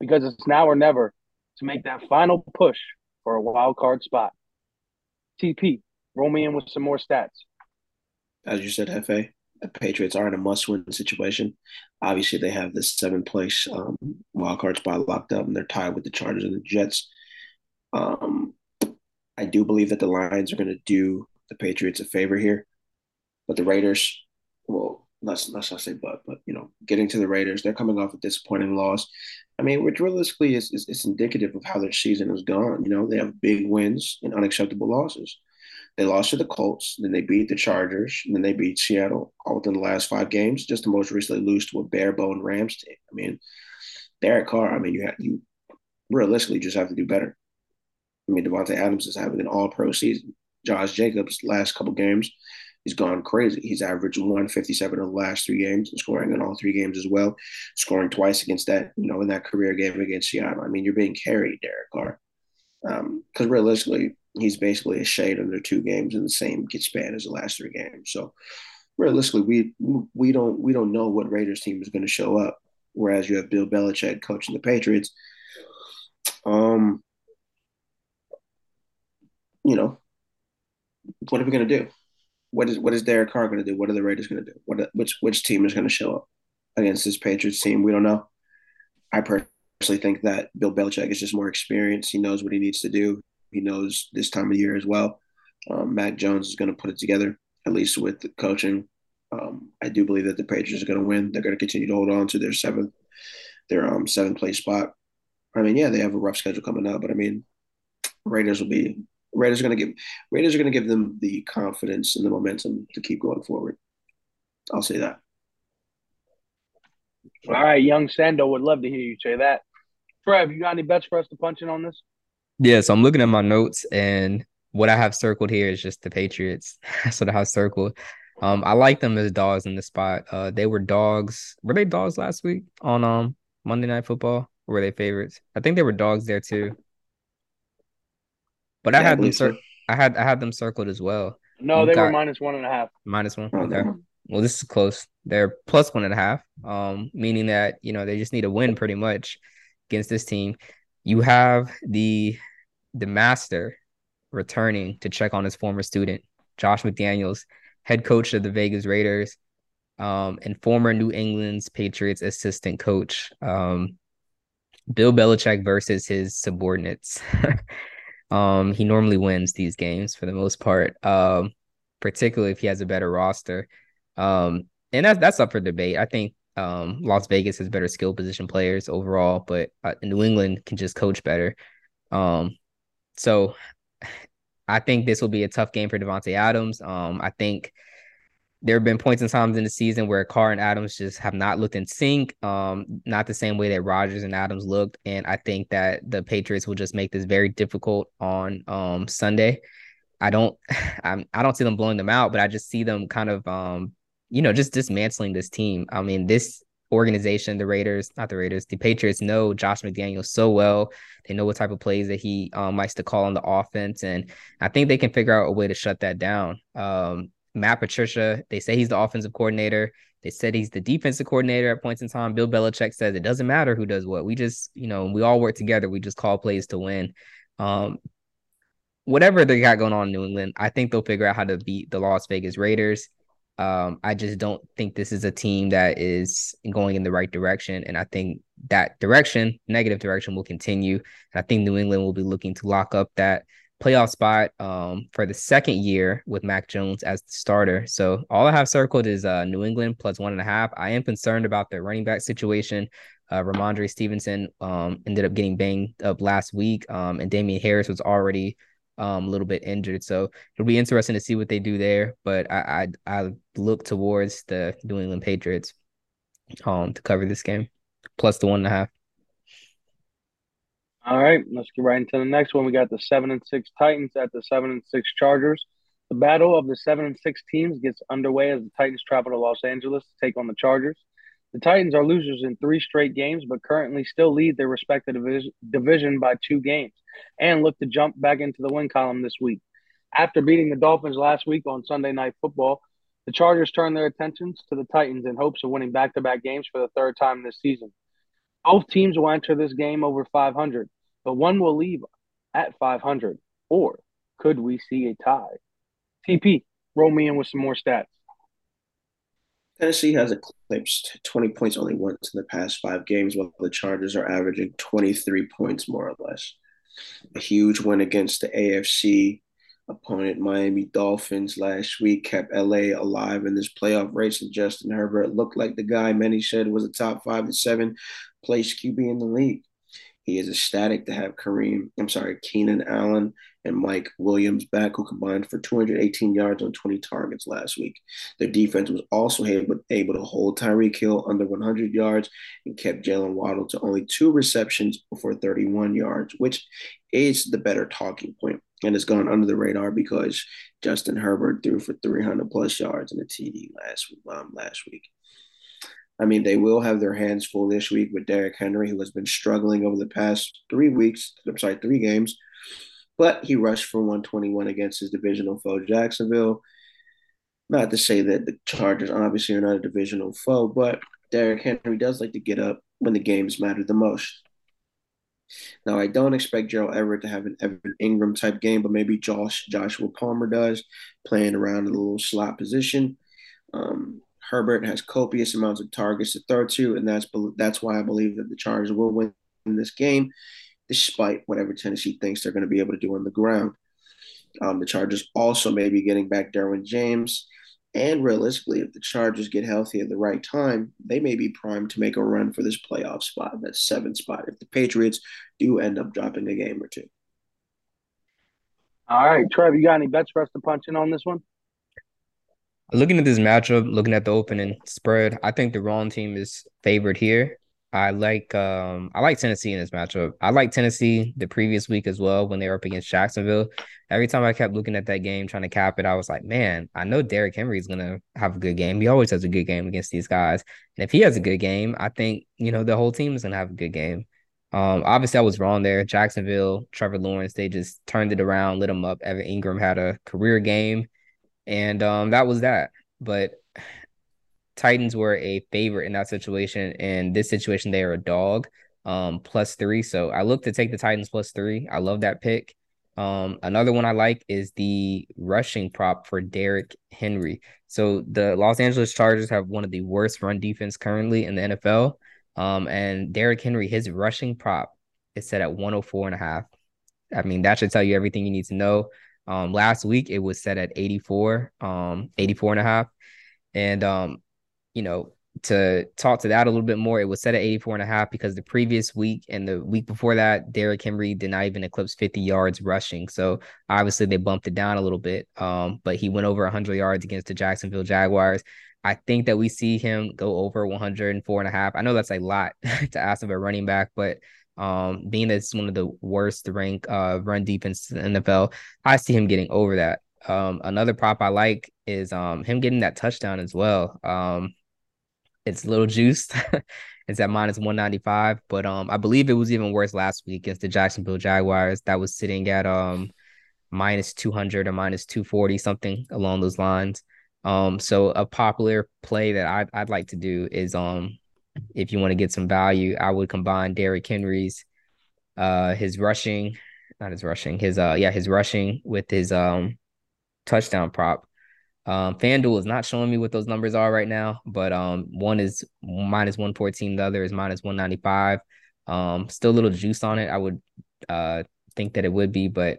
Because it's now or never to make that final push for a wild card spot. TP, roll me in with some more stats. As you said, Hefe, the Patriots are in a must-win situation. Obviously, they have this seven-place um, wild card spot locked up, and they're tied with the Chargers and the Jets. Um, I do believe that the Lions are going to do the Patriots a favor here, but the Raiders, well, let's let's not say but, but you know, getting to the Raiders, they're coming off a disappointing loss. I mean, which realistically is, is, indicative of how their season has gone. You know, they have big wins and unacceptable losses. They lost to the Colts, then they beat the Chargers, and then they beat Seattle all within the last five games. Just the most recently lose to a bare bone Rams team. I mean, Derek Carr. I mean, you have you realistically just have to do better. I mean, Davante Adams is having an All Pro season. Josh Jacobs last couple games, he's gone crazy. He's averaged 157 in the last three games and scoring in all three games as well, scoring twice against that, you know, in that career game against Seattle. I mean, you're being carried, Derek Carr. Because um, realistically, he's basically a shade under two games in the same span as the last three games. So realistically, we we don't we don't know what Raiders team is going to show up. Whereas you have Bill Belichick coaching the Patriots. Um, you know, what are we going to do? What is what is Derek Carr going to do? What are the Raiders going to do? What which which team is going to show up against this Patriots team? We don't know. I personally think that Bill Belichick is just more experienced. He knows what he needs to do. He knows this time of year as well. Um, Mac Jones is going to put it together, at least with the coaching. Um, I do believe that the Patriots are going to win. They're going to continue to hold on to their seventh, their um seventh place spot. I mean, yeah, they have a rough schedule coming up, but I mean, Raiders will be Raiders are going to give Raiders are going to give them the confidence and the momentum to keep going forward. I'll say that. All right, young Sando would love to hear you say that. Trev, you got any bets for us to punch in on this? Yeah, so I'm looking at my notes and what I have circled here is just the Patriots. That's what I have circled. Um, I like them as dogs in the spot. Uh, they were dogs. Were they dogs last week on um Monday Night Football? Or were they favorites? I think they were dogs there too. But yeah, I had I them. Cir- so. I had I had them circled as well. No, you they were minus one and a half. Minus one. Okay. Well, this is close. They're plus one and a half. Um, meaning that you know they just need a win pretty much against this team. You have the the master returning to check on his former student, Josh McDaniels, head coach of the Vegas Raiders, um, and former New England's Patriots assistant coach. Um, Bill Belichick versus his subordinates. Um, he normally wins these games for the most part, um, particularly if he has a better roster. Um, and that's that's up for debate. I think um, Las Vegas has better skill position players overall, but uh, New England can just coach better. Um, so I think this will be a tough game for Davante Adams. Um, I think there have been points and times in the season where Carr and Adams just have not looked in sync, um, not the same way that Rodgers and Adams looked. And I think that the Patriots will just make this very difficult on um, Sunday. I don't, I'm, I don't see them blowing them out, but I just see them kind of, um, you know, just dismantling this team. I mean, this organization, the Raiders, not the Raiders, the Patriots know Josh McDaniel so well. They know what type of plays that he um, likes to call on the offense, and I think they can figure out a way to shut that down. Um, Matt Patricia, they say he's the offensive coordinator. They said he's the defensive coordinator at points in time. Bill Belichick says it doesn't matter who does what. We just, you know, we all work together. We just call plays to win. Um, whatever they got going on in New England, I think they'll figure out how to beat the Las Vegas Raiders. Um, I just don't think this is a team that is going in the right direction. And I think that direction, negative direction, will continue. And I think New England will be looking to lock up that playoff spot um, for the second year with Mac Jones as the starter. So all I have circled is uh, New England plus one and a half. I am concerned about the running back situation. Uh, Rhamondre Stevenson um, ended up getting banged up last week, um, and Damien Harris was already um, a little bit injured. So it'll be interesting to see what they do there. But I I, I look towards the New England Patriots um, to cover this game, plus the one and a half. All right, let's get right into the next one. We got the seven and six Titans at the seven and six Chargers. The battle of the seven and six teams gets underway as the Titans travel to Los Angeles to take on the Chargers. The Titans are losers in three straight games, but currently still lead their respective division by two games and look to jump back into the win column this week. After beating the Dolphins last week on Sunday Night Football, the Chargers turn their attentions to the Titans in hopes of winning back to back games for the third time this season. Both teams will enter this game over 500, but one will leave at 500. Or could we see a tie? TP, roll me in with some more stats. Tennessee has eclipsed 20 points only once in the past five games, while the Chargers are averaging 23 points more or less. A huge win against the AFC opponent, Miami Dolphins, last week kept LA alive in this playoff race, and Justin Herbert looked like the guy many said was a top five to seven place QB in the league. He is ecstatic to have Kareem, I'm sorry, Keenan Allen and Mike Williams back, who combined for 218 yards on 20 targets last week. Their defense was also able, to hold Tyreek Hill under 100 yards and kept Jaylen Waddle to only two receptions for 31 yards, which is the better talking point and it's gone under the radar because Justin Herbert threw for 300 plus yards in a TD last um, last week. I mean, they will have their hands full this week with Derrick Henry, who has been struggling over the past three weeks. I'm sorry, three games, but he rushed for 121 against his divisional foe, Jacksonville. Not to say that the Chargers obviously are not a divisional foe, but Derrick Henry does like to get up when the games matter the most. Now, I don't expect Gerald Everett to have an Evan Engram type game, but maybe Josh Joshua Palmer does, playing around in a little slot position. Um, Herbert has copious amounts of targets to throw to, and that's that's why I believe that the Chargers will win this game, despite whatever Tennessee thinks they're going to be able to do on the ground. Um, the Chargers also may be getting back Derwin James. And realistically, if the Chargers get healthy at the right time, they may be primed to make a run for this playoff spot, that seventh spot, if the Patriots do end up dropping a game or two. All right, Trev, you got any bets for us to punch in on this one? Looking at this matchup, looking at the opening spread, I think the wrong team is favored here. I like um I like Tennessee in this matchup. I like Tennessee the previous week as well when they were up against Jacksonville. Every time I kept looking at that game trying to cap it, I was like, man, I know Derrick Henry is gonna have a good game. He always has a good game against these guys. And if he has a good game, I think, you know, the whole team is gonna have a good game. Um, obviously I was wrong there. Jacksonville, Trevor Lawrence, they just turned it around, lit him up. Evan Engram had a career game, and um, that was that. But Titans were a favorite in that situation. In this situation, they are a dog, um, plus three. So I look to take the Titans plus three. I love that pick. Um, another one I like is the rushing prop for Derrick Henry. So the Los Angeles Chargers have one of the worst run defense currently in the NFL. Um, and Derrick Henry, his rushing prop is set at 104 and a half. I mean, that should tell you everything you need to know. Um, last week it was set at 84, um, 84 and a half. And um, you know, to talk to that a little bit more, it was set at 84 and a half because the previous week and the week before that, Derrick Henry did not even eclipse 50 yards rushing. So obviously they bumped it down a little bit. Um, but he went over 100 yards against the Jacksonville Jaguars. I think that we see him go over 104 and a half. I know that's a lot to ask of a running back, but um, being that it's one of the worst rank uh run defense in the NFL, I see him getting over that. Um, another prop I like is um him getting that touchdown as well. Um, it's a little juiced. it's at minus 195. But um, I believe it was even worse last week against the Jacksonville Jaguars. That was sitting at um minus 200 or minus 240, something along those lines. Um, so a popular play that I'd, I'd like to do is um if you want to get some value, I would combine Derrick Henry's uh his rushing, not his rushing, his uh yeah, his rushing with his um touchdown prop um, FanDuel is not showing me what those numbers are right now, but um, one is minus 114, the other is minus 195. Um, still a little juice on it. I would uh think that it would be, but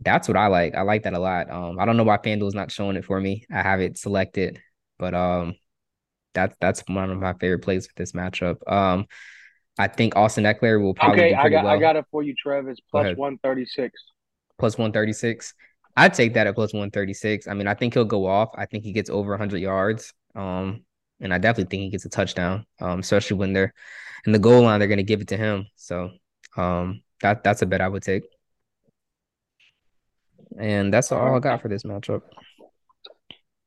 that's what I like. I like that a lot. Um, I don't know why FanDuel is not showing it for me. I have it selected, but um, that's that's one of my favorite plays for this matchup. Um, I think Austin Ekeler will probably okay. I got well. I got it for you, Trev. It's plus one thirty six. Plus one thirty six. I'd take that at plus 136. I mean, I think he'll go off. I think he gets over 100 yards. Um, and I definitely think he gets a touchdown, um, especially when they're in the goal line, they're going to give it to him. So um, that that's a bet I would take. And that's all I got for this matchup.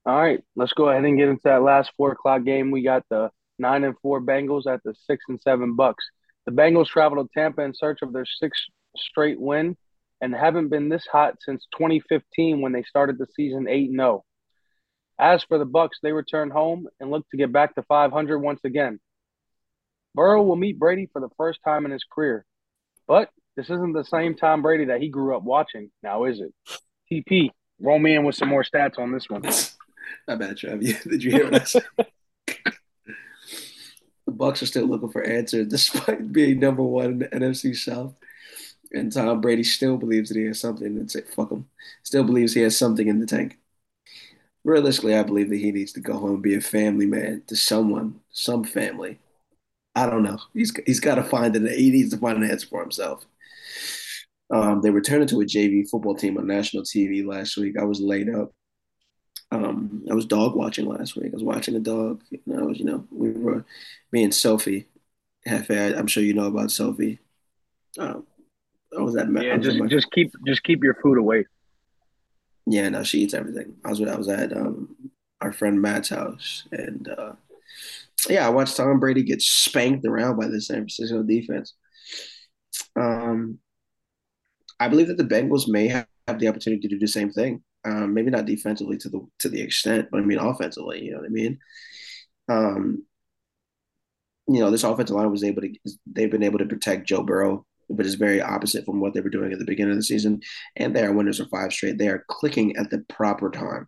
All right, let's go ahead and get into that last four o'clock game. We got the nine and four Bengals at the six and seven Bucs. The Bengals travel to Tampa in search of their sixth straight win and haven't been this hot since 2015 when they started the season 8 0. As for the Bucs, they return home and look to get back to 500 once again. Burrow will meet Brady for the first time in his career, but this isn't the same Tom Brady that he grew up watching. Now, is it? TP, roll me in with some more stats on this one. I bet, Trev. Did you hear what I said? the Bucs are still looking for answers despite being number one in the NFC South. And Tom Brady still believes that he has something and say, fuck him. Still believes he has something in the tank. Realistically, I believe that he needs to go home and be a family man to someone, some family. I don't know. He's he's got to find it. He needs to find an answer for himself. Um, they returned to a JV football team on national TV last week. I was laid up. Um, I was dog watching last week. I was watching a dog. And I was, you know, we were me and Sophie. Hefe, I'm sure you know about Sophie. Um, I was at yeah. Was just my, just keep just keep your food away. Yeah, no, she eats everything. I was I was at um, our friend Matt's house, and uh, yeah, I watched Tom Brady get spanked around by the San Francisco defense. Um, I believe that the Bengals may have the opportunity to do the same thing. Um, maybe not defensively to the to the extent, but I mean offensively. You know what I mean? Um, you know, this offensive line was able to they've been able to protect Joe Burrow, but it's very opposite from what they were doing at the beginning of the season. And they are winners of five straight. They are clicking at the proper time.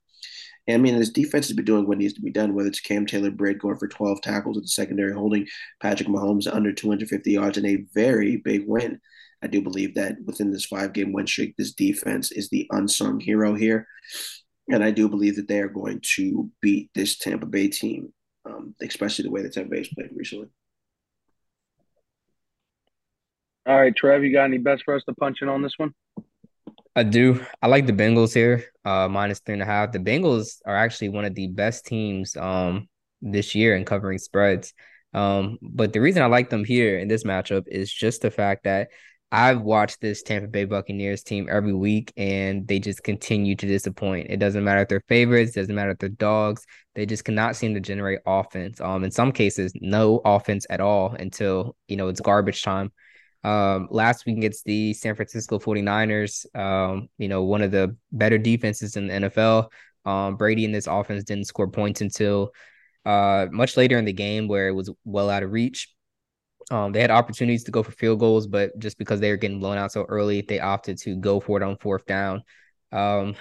And I mean, this defense has been doing what needs to be done, whether it's Cam Taylor Britt going for 12 tackles at the secondary, holding Patrick Mahomes under 250 yards in a very big win. I do believe that within this five game win streak, this defense is the unsung hero here. And I do believe that they are going to beat this Tampa Bay team, um, especially the way that Tampa Bay has played recently. All right, Trev, you got any bets for us to punch in on this one? I do. I like the Bengals here, uh, minus three and a half. The Bengals are actually one of the best teams um this year in covering spreads. Um, but the reason I like them here in this matchup is just the fact that I've watched this Tampa Bay Buccaneers team every week and they just continue to disappoint. It doesn't matter if they're favorites, doesn't matter if they're dogs. They just cannot seem to generate offense. Um, in some cases, no offense at all until, you know, it's garbage time. Um, last week against the San Francisco 49ers, um, you know, one of the better defenses in the NFL. Um, Brady and this offense didn't score points until uh, much later in the game where it was well out of reach. Um, they had opportunities to go for field goals, but just because they were getting blown out so early, they opted to go for it on fourth down. Um,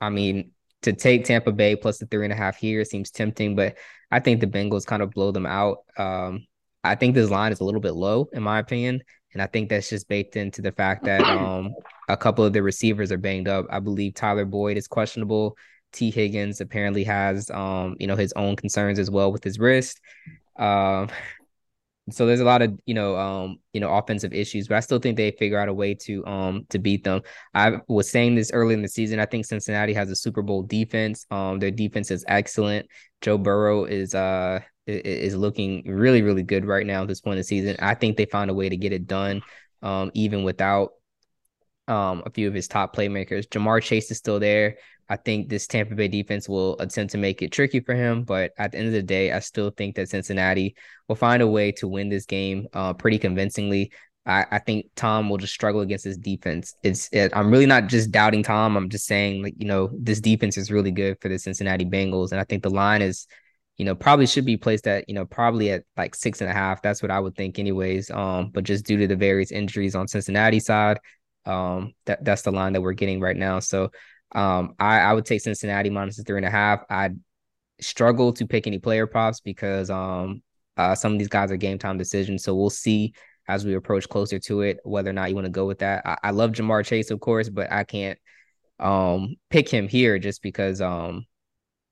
I mean, to take Tampa Bay plus the three and a half here seems tempting, but I think the Bengals kind of blow them out. Um, I think this line is a little bit low, in my opinion. And I think that's just baked into the fact that um, a couple of the receivers are banged up. I believe Tyler Boyd is questionable. Tee Higgins apparently has um, you know, his own concerns as well with his wrist. Um, so there's a lot of you know um you know offensive issues but i still think they figure out a way to um to beat them i was saying this early in the season i think cincinnati has a super bowl defense um their defense is excellent joe burrow is uh is looking really, really good right now at this point in the season. I think they found a way to get it done, um, even without um, a few of his top playmakers. Ja'Marr Chase is still there. I think this Tampa Bay defense will attempt to make it tricky for him, but at the end of the day, I still think that Cincinnati will find a way to win this game uh, pretty convincingly. I, I, think Tom will just struggle against this defense. It's it, I'm really not just doubting Tom. I'm just saying like you know this defense is really good for the Cincinnati Bengals, and I think the line is you know, probably should be placed at, you know, probably at like six and a half. That's what I would think anyways. Um, but just due to the various injuries on Cincinnati side, um, that that's the line that we're getting right now. So um, I, I would take Cincinnati minus the three and a half. I struggle to pick any player props because um uh, some of these guys are game time decisions. So we'll see as we approach closer to it whether or not you want to go with that. I, I love Ja'Marr Chase, of course, but I can't um pick him here just because um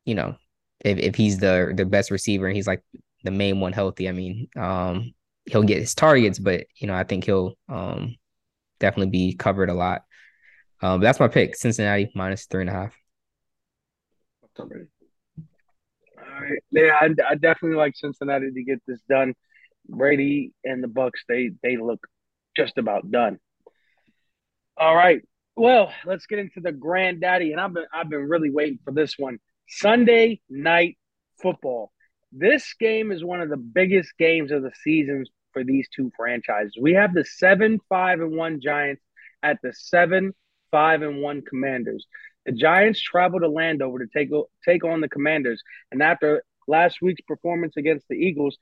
you know if, if he's the the best receiver and he's like the main one healthy, I mean, um, he'll get his targets, but you know, I think he'll um definitely be covered a lot. Um, that's my pick: Cincinnati minus three and a half. All right, yeah, I, I definitely like Cincinnati to get this done. Brady and the Bucs, they they look just about done. All right, well, let's get into the granddaddy, and I've been I've been really waiting for this one. Sunday night football. This game is one of the biggest games of the seasons for these two franchises. We have the 7 5 and 1 Giants at the 7 5 and 1 Commanders. The Giants travel to Landover to take take on the Commanders, and after last week's performance against the Eagles,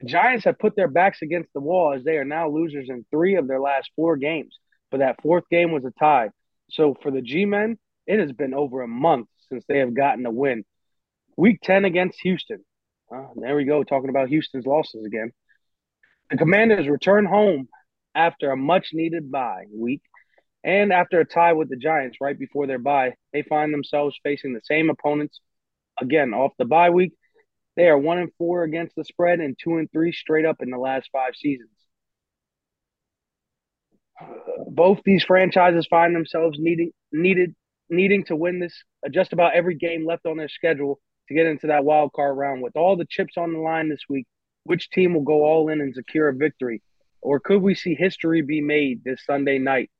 The Giants have put their backs against the wall as they are now losers in three of their last four games. But that fourth game was a tie. So for the G men, it has been over a month since they have gotten a win. Week 10 against Houston. Uh, there we go, talking about Houston's losses again. The Commanders return home after a much needed bye week and after a tie with the Giants right before their bye. They find themselves facing the same opponents again off the bye week. They are one and four against the spread and two and three straight up in the last five seasons. Both these franchises find themselves needing needed needing to win this uh, just about every game left on their schedule to get into that wild card round. With all the chips on the line this week, which team will go all in and secure a victory? Or could we see history be made this Sunday night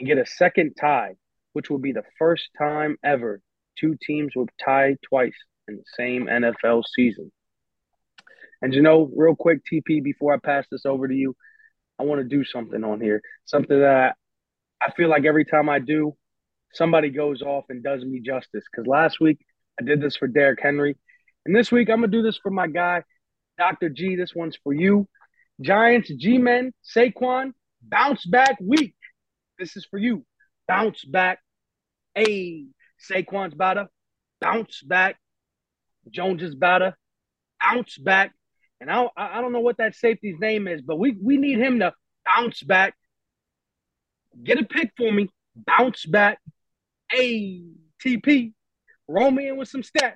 and get a second tie, which would be the first time ever two teams would tie twice in the same NFL season? And you know, real quick, TP, before I pass this over to you, I want to do something on here. Something that I feel like every time I do, somebody goes off and does me justice. Because last week I did this for Derrick Henry. And this week I'm going to do this for my guy, Dr. G. This one's for you. Giants, G Men, Saquon, bounce back week. This is for you. Bounce back. Hey, Saquon's about to bounce back. Jones is about to bounce back. And I, I don't know what that safety's name is, but we, we need him to bounce back. Get a pick for me. Bounce back. ATP. Roll me in with some stats.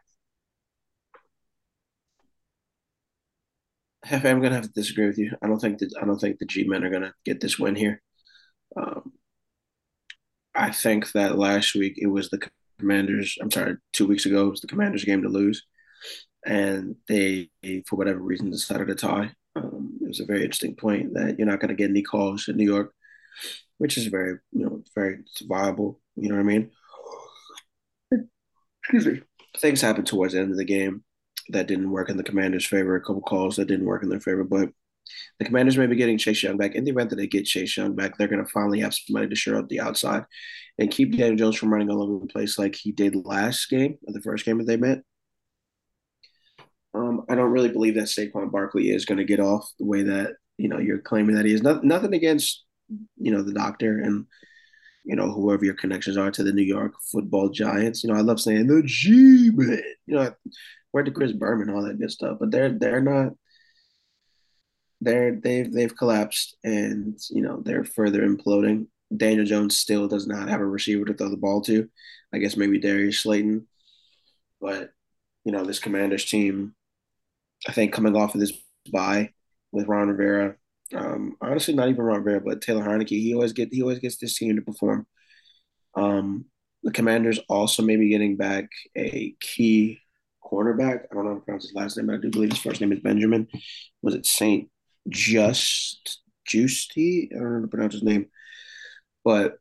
I'm gonna have to disagree with you. I don't think that I don't think the G men are gonna get this win here. Um, I think that last week it was the Commanders. I'm sorry, two weeks ago it was the Commanders' game to lose, and they, for whatever reason, decided to tie. Um, it was a very interesting point that you're not going to get any calls in New York, which is very, you know, very viable. You know what I mean? Excuse me. Things happened towards the end of the game that didn't work in the Commanders' favor. A couple calls that didn't work in their favor, but the Commanders may be getting Chase Young back. In the event that they get Chase Young back, they're going to finally have somebody to shore up the outside and keep Daniel Jones from running all over the place like he did last game, the first game that they met. Um, I don't really believe that Saquon Barkley is going to get off the way that you know you're claiming that he is. Not, nothing against you know the doctor and you know whoever your connections are to the New York Football Giants. You know I love saying the G man. You know where to Chris Berman, all that good stuff. But they're they're not. They're they've they've collapsed and you know they're further imploding. Daniel Jones still does not have a receiver to throw the ball to. I guess maybe Darius Slayton, but you know this Commanders team I think coming off of this bye with Ron Rivera, um, honestly, not even Ron Rivera, but Taylor Heinicke, he always get he always gets this team to perform. Um, the Commanders also maybe getting back a key cornerback. I don't know how to pronounce his last name, but I do believe his first name is Benjamin. Was it Saint Just Justy? I don't know how to pronounce his name, but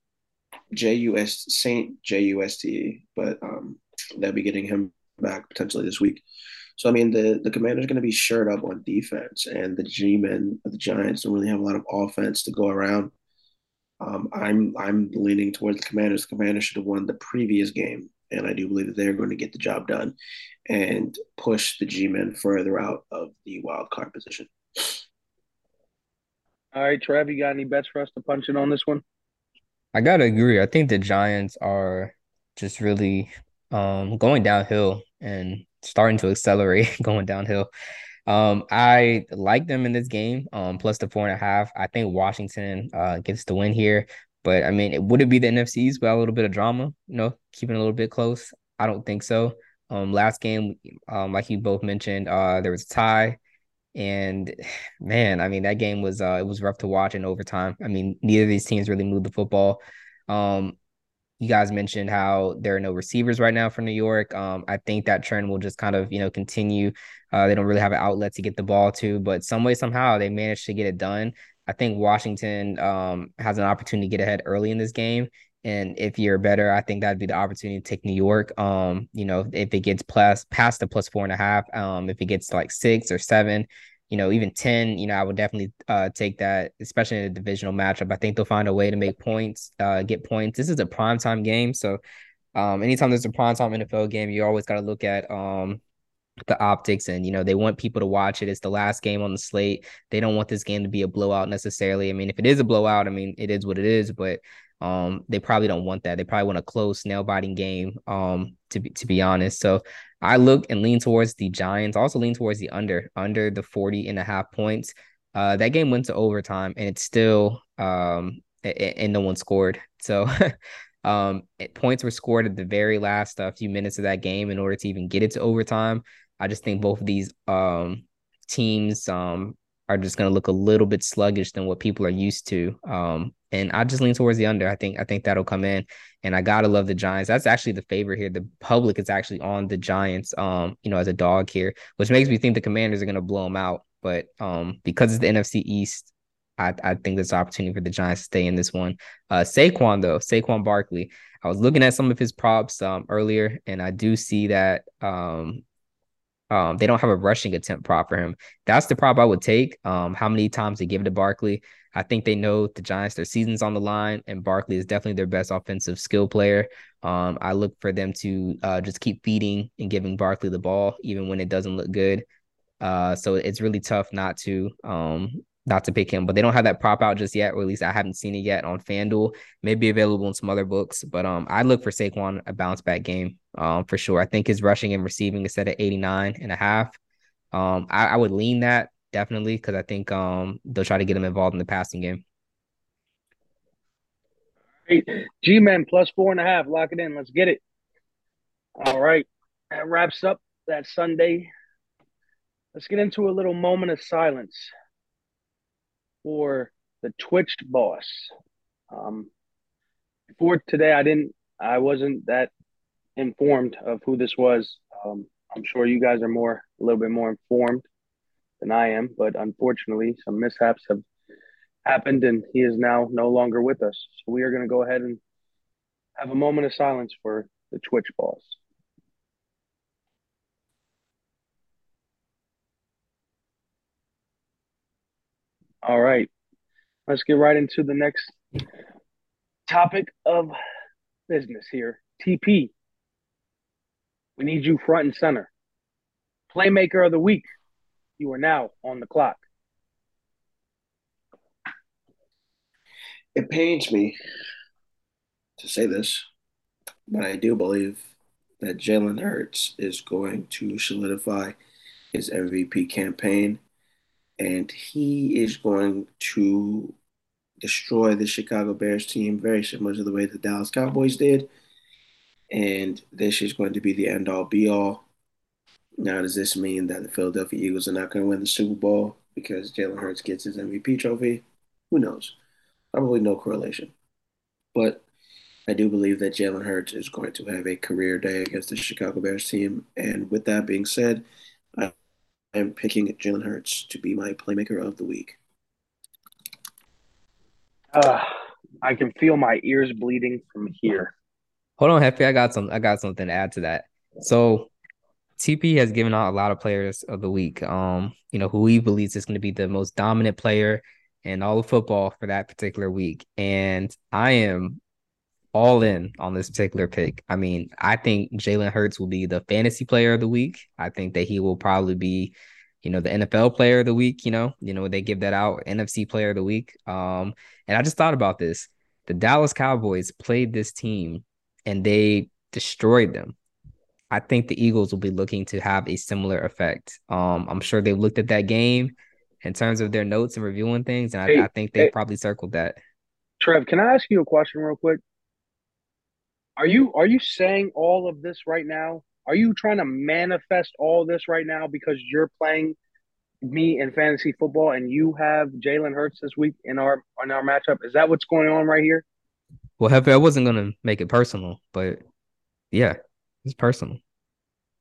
J U S Saint J U S T. But um, they'll be getting him back potentially this week. So I mean, the the Commanders going to be shirt up on defense, and the G-men, the Giants, don't really have a lot of offense to go around. Um, I'm I'm leaning towards the Commanders. The Commanders should have won the previous game, and I do believe that they're going to get the job done and push the G-men further out of the wild card position. All right, Trev, you got any bets for us to punch in on this one? I gotta agree. I think the Giants are just really um, going downhill, and starting to accelerate going downhill. Um, I like them in this game. Um, plus the four and a half. I think Washington uh gets the win here. But I mean, it would it be the NFCs with a little bit of drama, you know, keeping a little bit close? I don't think so. Um, last game, um, like you both mentioned, uh, there was a tie, and man, I mean, that game was uh, it was rough to watch in overtime. I mean, neither of these teams really moved the football. Um, you guys mentioned how there are no receivers right now for New York. Um, I think that trend will just kind of you know continue. Uh, they don't really have an outlet to get the ball to, but some way somehow they managed to get it done. I think Washington um, has an opportunity to get ahead early in this game. And if you're better, I think that'd be the opportunity to take New York. Um, you know, if it gets plus past the plus four and a half, um, if it gets like six or seven, you know, even 10, you know, I would definitely uh, take that, especially in a divisional matchup. I think they'll find a way to make points, uh, get points. This is a primetime game. So um, anytime there's a primetime NFL game, you always got to look at um, the optics and you know they want people to watch it it's the last game on the slate they don't want this game to be a blowout necessarily i mean if it is a blowout i mean it is what it is but um they probably don't want that. They probably want a close snail biting game um to be to be honest. So i look and lean towards the giants. Also lean towards the under under the 40 and a half points. Uh that game went to overtime and it's still um and no one scored. So um points were scored at the very last uh, few minutes of that game in order to even get it to overtime. I just think both of these um, teams um, are just going to look a little bit sluggish than what people are used to. Um, and I just lean towards the under. I think I think that'll come in. And I gotta love the Giants. That's actually the favorite here. The public is actually on the Giants, um, you know, as a dog here, which makes me think the Commanders are gonna blow them out. But um, because it's the NFC East, I, I think there's an opportunity for the Giants to stay in this one. Uh, Saquon though, Saquon Barkley. I was looking at some of his props um earlier, and I do see that um um, they don't have a rushing attempt prop for him. That's the prop I would take. Um, how many times they give it to Barkley? I think they know the Giants, their season's on the line, and Barkley is definitely their best offensive skill player. Um, I look for them to uh, just keep feeding and giving Barkley the ball, even when it doesn't look good. Uh, so it's really tough not to um, not to pick him, but they don't have that prop out just yet, or at least I haven't seen it yet on FanDuel. Maybe available in some other books, but um, I look for Saquon a bounce back game um for sure. I think his rushing and receiving is set at 89 and a half. Um, I, I would lean that definitely because I think um they'll try to get him involved in the passing game. G Men plus four and a half. Lock it in. Let's get it. All right. That wraps up that Sunday. Let's get into a little moment of silence for the Twitch boss. Um, for today, I didn't, I wasn't that informed of who this was. Um, I'm sure you guys are more, a little bit more informed than I am, but unfortunately, some mishaps have happened, and he is now no longer with us. So we are going to go ahead and have a moment of silence for the Twitch boss. All right. Let's get right into the next topic of business here. TP. We need you front and center. Playmaker of the week. You are now on the clock. It pains me to say this, but I do believe that Jalen Hurts is going to solidify his MVP campaign and he is going to destroy the Chicago Bears team very similar to the way the Dallas Cowboys did. And this is going to be the end all be all. Now, does this mean that the Philadelphia Eagles are not going to win the Super Bowl because Jalen Hurts gets his MVP trophy? Who knows? Probably no correlation. But I do believe that Jalen Hurts is going to have a career day against the Chicago Bears team. And with that being said, I I'm picking Jalen Hurts to be my playmaker of the week. Uh, I can feel my ears bleeding from here. Hold on, Happy. I got some. I got something to add to that. So, TP has given out a lot of players of the week. Um, you know who he believes is going to be the most dominant player in all of football for that particular week, and I am all in on this particular pick. I mean, I think Jalen Hurts will be the fantasy player of the week. I think that he will probably be, you know, the NFL player of the week. You know, you know they give that out NFC player of the week. Um, and I just thought about this: the Dallas Cowboys played this team and they destroyed them. I think the Eagles will be looking to have a similar effect. Um, I'm sure they've looked at that game in terms of their notes and reviewing things, and I, hey, I think they hey, probably circled that. Trev, can I ask you a question real quick? Are you are you saying all of this right now? Are you trying to manifest all this right now because you're playing me in fantasy football and you have Jalen Hurts this week in our in our matchup? Is that what's going on right here? Well, Hefe, I wasn't gonna make it personal, but yeah, it's personal.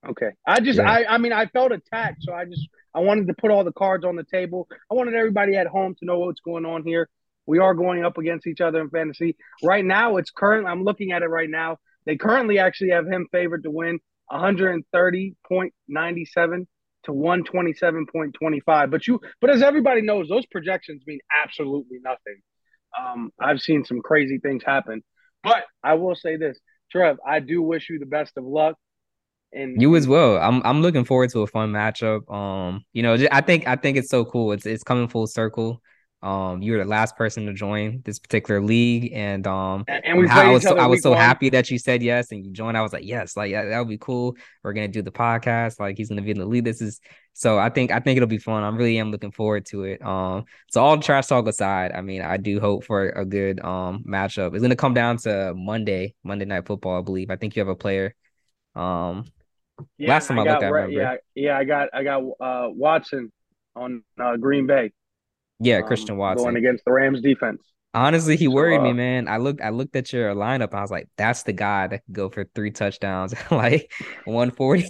Okay. I just yeah. I I mean I felt attacked, so I just I wanted to put all the cards on the table. I wanted everybody at home to know what's going on here. We are going up against each other in fantasy. Right now, it's current. I'm looking at it right now. They currently actually have him favored to win 130.97 to 127.25. But you, but as everybody knows, those projections mean absolutely nothing. Um, I've seen some crazy things happen. But I will say this, Trev, I do wish you the best of luck. And you as well. I'm I'm looking forward to a fun matchup. Um, you know, I think I think it's so cool. It's it's coming full circle. Um, you were the last person to join this particular league, and um, and, and we I was so, I was so one. happy that you said yes and you joined. I was like, yes, like that, would be cool. We're gonna do the podcast. Like he's gonna be in the lead. This is so I think I think it'll be fun. I really am looking forward to it. Um, so all the trash talk aside, I mean, I do hope for a good um matchup. It's gonna come down to Monday, Monday night football, I believe. I think you have a player. Um, yeah, last time I, I looked, at, yeah, yeah, I got I got uh Watson on uh, Green Bay. Yeah, um, Christian Watson going against the Rams defense. Honestly, he worried uh, me, man. I looked I looked at your lineup. And I was like, that's the guy that could go for three touchdowns, like 140.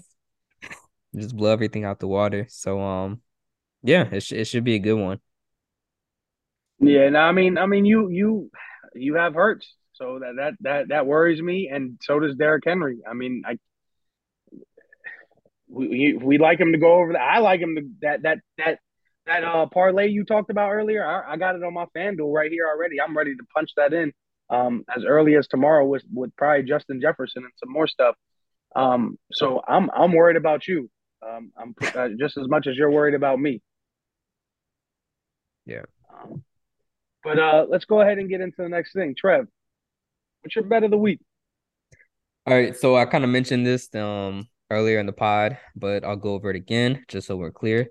Just blow everything out the water. So um yeah, it, sh- it should be a good one. Yeah, no, I mean, I mean, you you you have Hurts, so that that that that worries me, and so does Derrick Henry. I mean, I we we like him to go over that. I like him to that that that that uh parlay you talked about earlier, I, I got it on my FanDuel right here already. I'm ready to punch that in um as early as tomorrow with with probably Justin Jefferson and some more stuff. Um, so I'm I'm worried about you. Um, I'm uh, just as much as you're worried about me. Yeah. Um, but uh, let's go ahead and get into the next thing. Trev, what's your bet of the week? All right, so I kind of mentioned this um earlier in the pod, but I'll go over it again just so we're clear.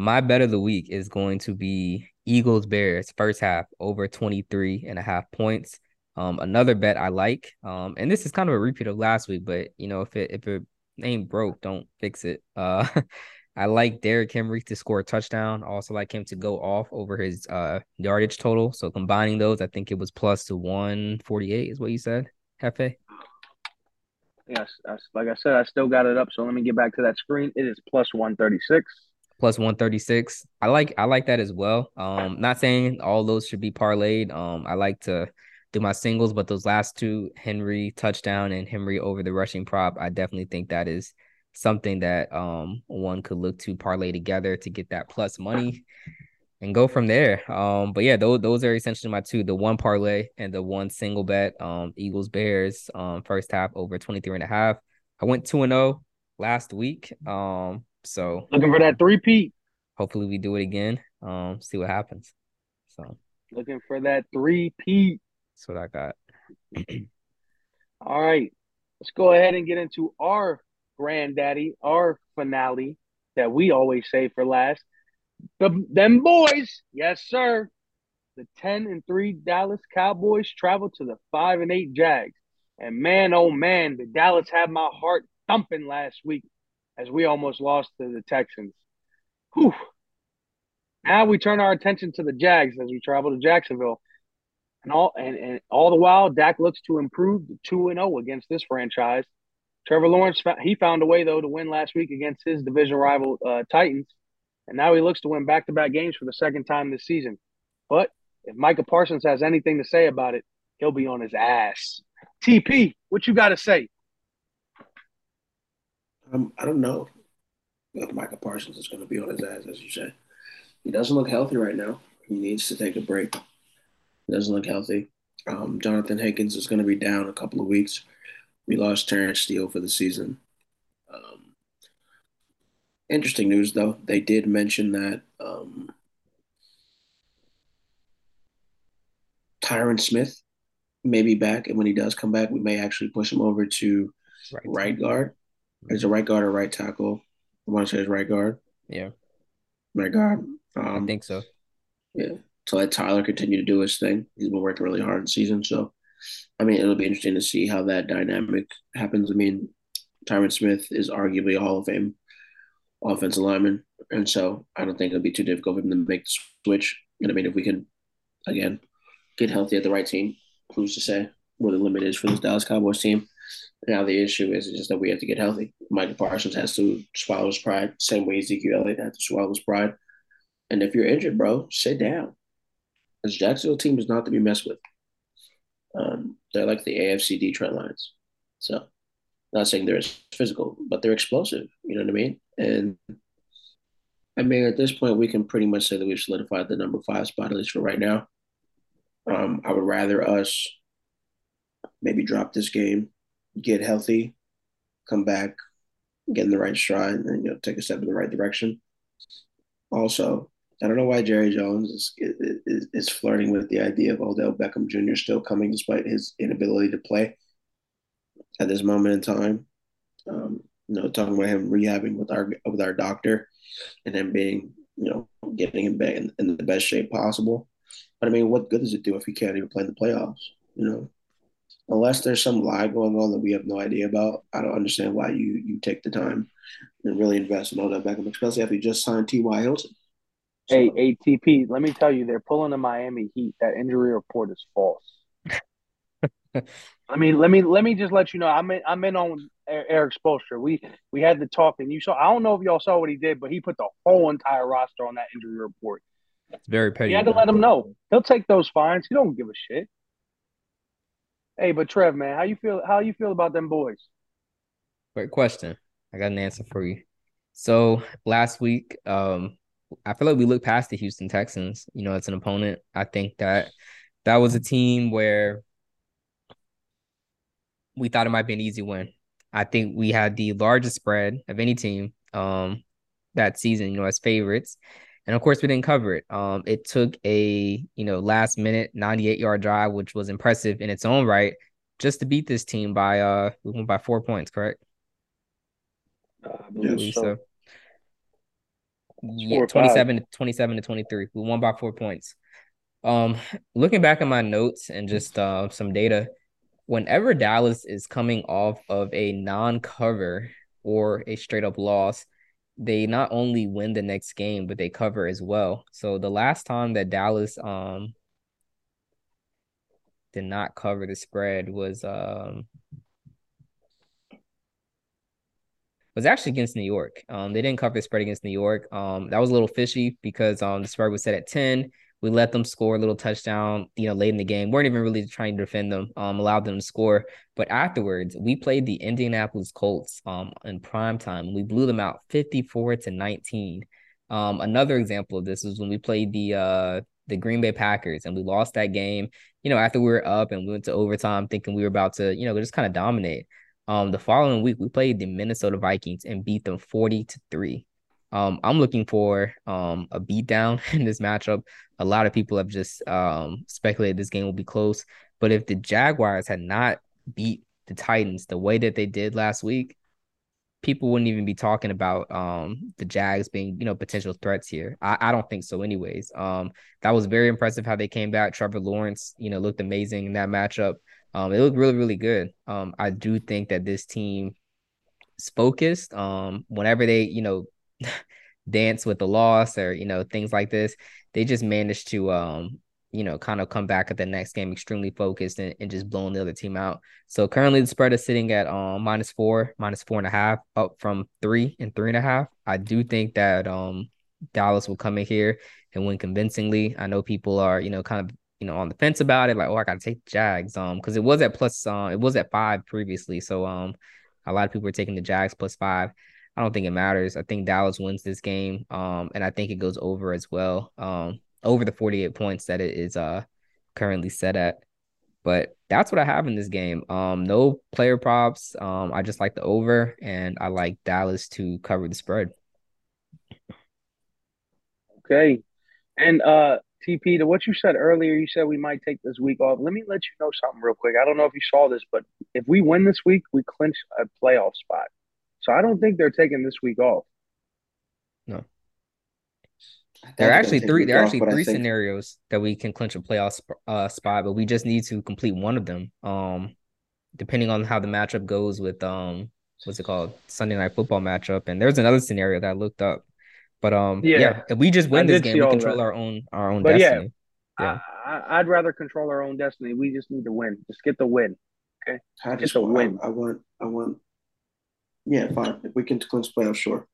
My bet of the week is going to be Eagles Bears first half over 23 and a half points. Um, another bet I like, um, and this is kind of a repeat of last week, but you know, if it if it ain't broke, don't fix it. Uh, I like Derrick Henry to score a touchdown. Also like him to go off over his uh yardage total. So combining those, I think it was plus to 148 is what you said, Hefe. Yes, like I said, I still got it up. So let me get back to that screen. It is plus 136 plus 136. I like I like that as well. Um not saying all those should be parlayed. Um I like to do my singles, but those last two, Henry touchdown and Henry over the rushing prop, I definitely think that is something that um one could look to parlay together to get that plus money and go from there. Um, but yeah, those those are essentially my two, the one parlay and the one single bet. Um, Eagles Bears, um, first half over 23 and a half. I went 2 and 0 last week. Um, so looking for that three peat. Hopefully we do it again. Um, see what happens. So looking for that three peat. That's what I got. All right. Let's go ahead and get into our granddaddy, our finale that we always say for last. The them boys, yes, sir. The 10 and 3 Dallas Cowboys travel to the 5 and 8 Jags. And man, oh man, the Dallas had my heart thumping last week as we almost lost to the Texans. Whew. Now we turn our attention to the Jags as we travel to Jacksonville. And all and, and all the while, Dak looks to improve to 2 0 against this franchise. Trevor Lawrence, he found a way, though, to win last week against his division rival, uh, Titans. And now he looks to win back to back games for the second time this season. But if Micah Parsons has anything to say about it, he'll be on his ass. TP, what you got to say? Um, I don't know if Micah Parsons is going to be on his ass, as you said. He doesn't look healthy right now. He needs to take a break. He doesn't look healthy. Um, Johnathan Hankins is going to be down a couple of weeks. We lost Terence Steele for the season. Um, interesting news, though. They did mention that um, Tyron Smith may be back, and when he does come back, we may actually push him over to right, right guard. Is a right guard or right tackle? I want to say it's right guard. Yeah. Right guard. Um, I think so. Yeah. To let Tyler continue to do his thing. He's been working really hard in season. So, I mean, it'll be interesting to see how that dynamic happens. I mean, Tyron Smith is arguably a Hall of Fame offensive lineman. And so I don't think it'll be too difficult for him to make the switch. And I mean, if we can, again, get healthy at the right team, who's to say where the limit is for this Dallas Cowboys team? Now the issue is just that we have to get healthy. Micah Parsons has to swallow his pride, same way Ezekiel Elliott had to swallow his pride. And if you're injured, bro, sit down. This Jacksonville team is not to be messed with. Um, they're like the AFC Detroit Lions. So, not saying they're as physical, but they're explosive. You know what I mean? And I mean, at this point, we can pretty much say that we've solidified the number five spot, at least for right now. Um, I would rather us maybe drop this game get healthy, come back, get in the right stride and you know take a step in the right direction. Also, I don't know why Jerry Jones is, is, is flirting with the idea of Odell Beckham Jr. still coming despite his inability to play at this moment in time. Um, you know, talking about him rehabbing with our with our doctor and then being, you know, getting him back in, in the best shape possible. But I mean, what good does it do if he can't even play in the playoffs? You know, unless there's some lie going on that we have no idea about, I don't understand why you you take the time and really invest in all Odell Beckham, especially after you just signed T.Y. Hilton. So, hey, ATP, let me tell you, they're pulling the Miami Heat. That injury report is false. I mean, let me let me just let you know. I'm in, I'm in on Erik Spoelstra. We we had the talk, and you saw. I don't know if y'all saw what he did, but he put the whole entire roster on that injury report. It's very petty. You had to let him know. He'll take those fines. He don't give a shit. Hey, but Trev, man, how you feel? How you feel about them boys? Great question. I got an answer for you. So last week, um, I feel like we looked past the Houston Texans. You know, it's an opponent. I think that that was a team where we thought it might be an easy win. I think we had the largest spread of any team um that season, you know, as favorites. And of course, we didn't cover it. Um, it took a you know last minute 98 yard drive, which was impressive in its own right, just to beat this team by uh we won by four points, correct? Uh, I believe so. so. Yeah, 27 to 27 to 23. We won by four points. Um, looking back at my notes and just uh some data, whenever Dallas is coming off of a non-cover or a straight up loss, they not only win the next game, but they cover as well. So the last time that Dallas um did not cover the spread was um was actually against New York. Um, they didn't cover the spread against New York. Um, that was a little fishy because um the spread was set at 10. We let them score a little touchdown, you know, late in the game. weren't even really trying to defend them, um, allowed them to score. But afterwards, we played the Indianapolis Colts um in prime time. We blew them out 54 to 19. Um, another example of this is when we played the uh the Green Bay Packers and we lost that game, you know, after we were up and we went to overtime thinking we were about to, you know, just kind of dominate. Um, the following week we played the Minnesota Vikings and beat them 40 to 3. Um, I'm looking for um a beatdown in this matchup. A lot of people have just um speculated this game will be close, but if the Jaguars had not beat the Titans the way that they did last week, people wouldn't even be talking about um the Jags being, you know, potential threats here. I, I don't think so anyways. Um that was very impressive how they came back. Trevor Lawrence, you know, looked amazing in that matchup. Um it looked really, really good. Um I do think that this team is focused. Um whenever they, you know, dance with the loss or you know things like this they just managed to um you know kind of come back at the next game extremely focused and, and just blowing the other team out. So currently the spread is sitting at um minus four minus four and a half up from three and three and a half. I do think that um dallas will come in here and win convincingly. I know people are you know kind of you know on the fence about it like oh i gotta take the jags um because it was at plus uh it was at five previously. So um a lot of people are taking the jags plus five I don't think it matters. I think Dallas wins this game. Um, and I think it goes over as well. Um, over the 48 points that it is uh currently set at. But that's what I have in this game. Um, no player props. Um, I just like the over and I like Dallas to cover the spread. Okay. And uh TP, to what you said earlier, you said we might take this week off. Let me let you know something real quick. I don't know if you saw this, but if we win this week, we clinch a playoff spot. So I don't think they're taking this week off. No. There are actually three. There are actually three think... scenarios that we can clinch a playoff uh, spot, but we just need to complete one of them. Um, depending on how the matchup goes with um, what's it called, Sunday night football matchup. And there's another scenario that I looked up, but um, yeah, yeah if we just win I this game, we control that. our own our own but destiny. Yeah, yeah. I, would rather control our own destiny. We just need to win. Just get the win. Okay, I just a win. I, I want. I want yeah, fine. If we can clinch playoffs, sure.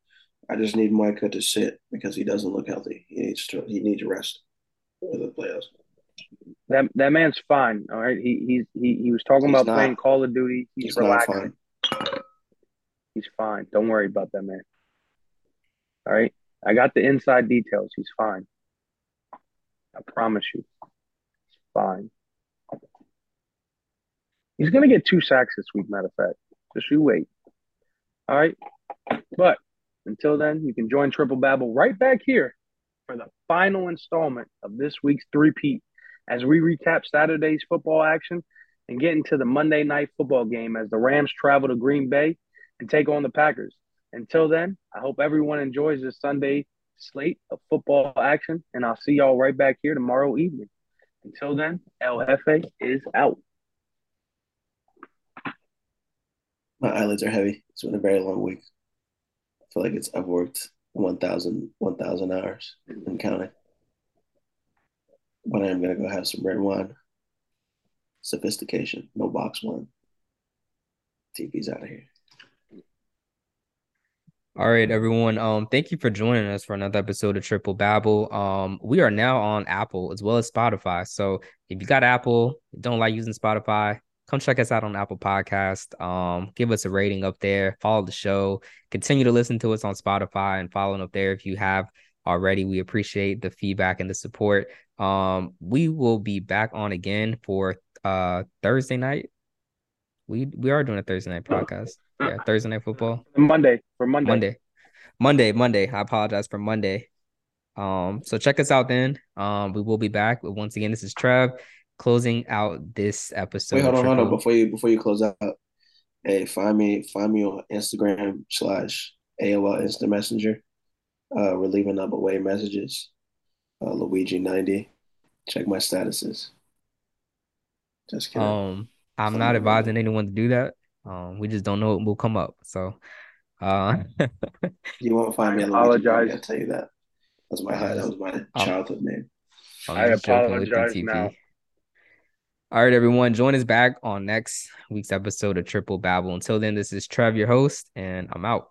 I just need Micah to sit because he doesn't look healthy. He needs to he needs to rest for the playoffs. That that man's fine. All right. He he's he, he was talking he's about not, playing Call of Duty. He's, he's relaxing. Fine. He's fine. Don't worry about that man. All right. I got the inside details. He's fine. I promise you. He's fine. He's gonna get two sacks this week, matter of fact. Just you wait. All right. But until then, you can join Triple Babble right back here for the final installment of this week's three-peat as we recap Saturday's football action and get into the Monday night football game as the Rams travel to Green Bay and take on the Packers. Until then, I hope everyone enjoys this Sunday slate of football action, and I'll see y'all right back here tomorrow evening. Until then, El Jefe is out. My eyelids are heavy. It's been a very long week. I feel like it's I've worked 1,000 1, hours and counting. But I am gonna go have some red wine. Sophistication, no box wine. TV's out of here. All right, everyone. Um, thank you for joining us for another episode of Triple Babble. Um, we are now on Apple as well as Spotify. So if you got Apple, don't like using Spotify, come check us out on Apple Podcast. Um, give us a rating up there. Follow the show. Continue to listen to us on Spotify and following up there if you have already. We appreciate the feedback and the support. Um, we will be back on again for uh Thursday night. We we are doing a Thursday night podcast. Yeah, Thursday night football. Monday for Monday. Monday. Monday, Monday. I apologize for Monday. Um, so check us out then. Um, we will be back. But once again, this is Trev closing out this episode. Wait, hold on, hold on. Before you before you close out, hey, find me find me on Instagram slash AOL Instant Messenger. Uh, we're leaving up away messages. Uh, Luigi ninety. Check my statuses. Just kidding. Um, I'm not advising anyone to do that. Um, we just don't know what will come up. So, uh, you won't find me. I apologize. I'll tell you that. That's my that was my childhood name. I apologize now. All right, everyone, join us back on next week's episode of Triple Babble. Until then, this is Trev, your host, and I'm out.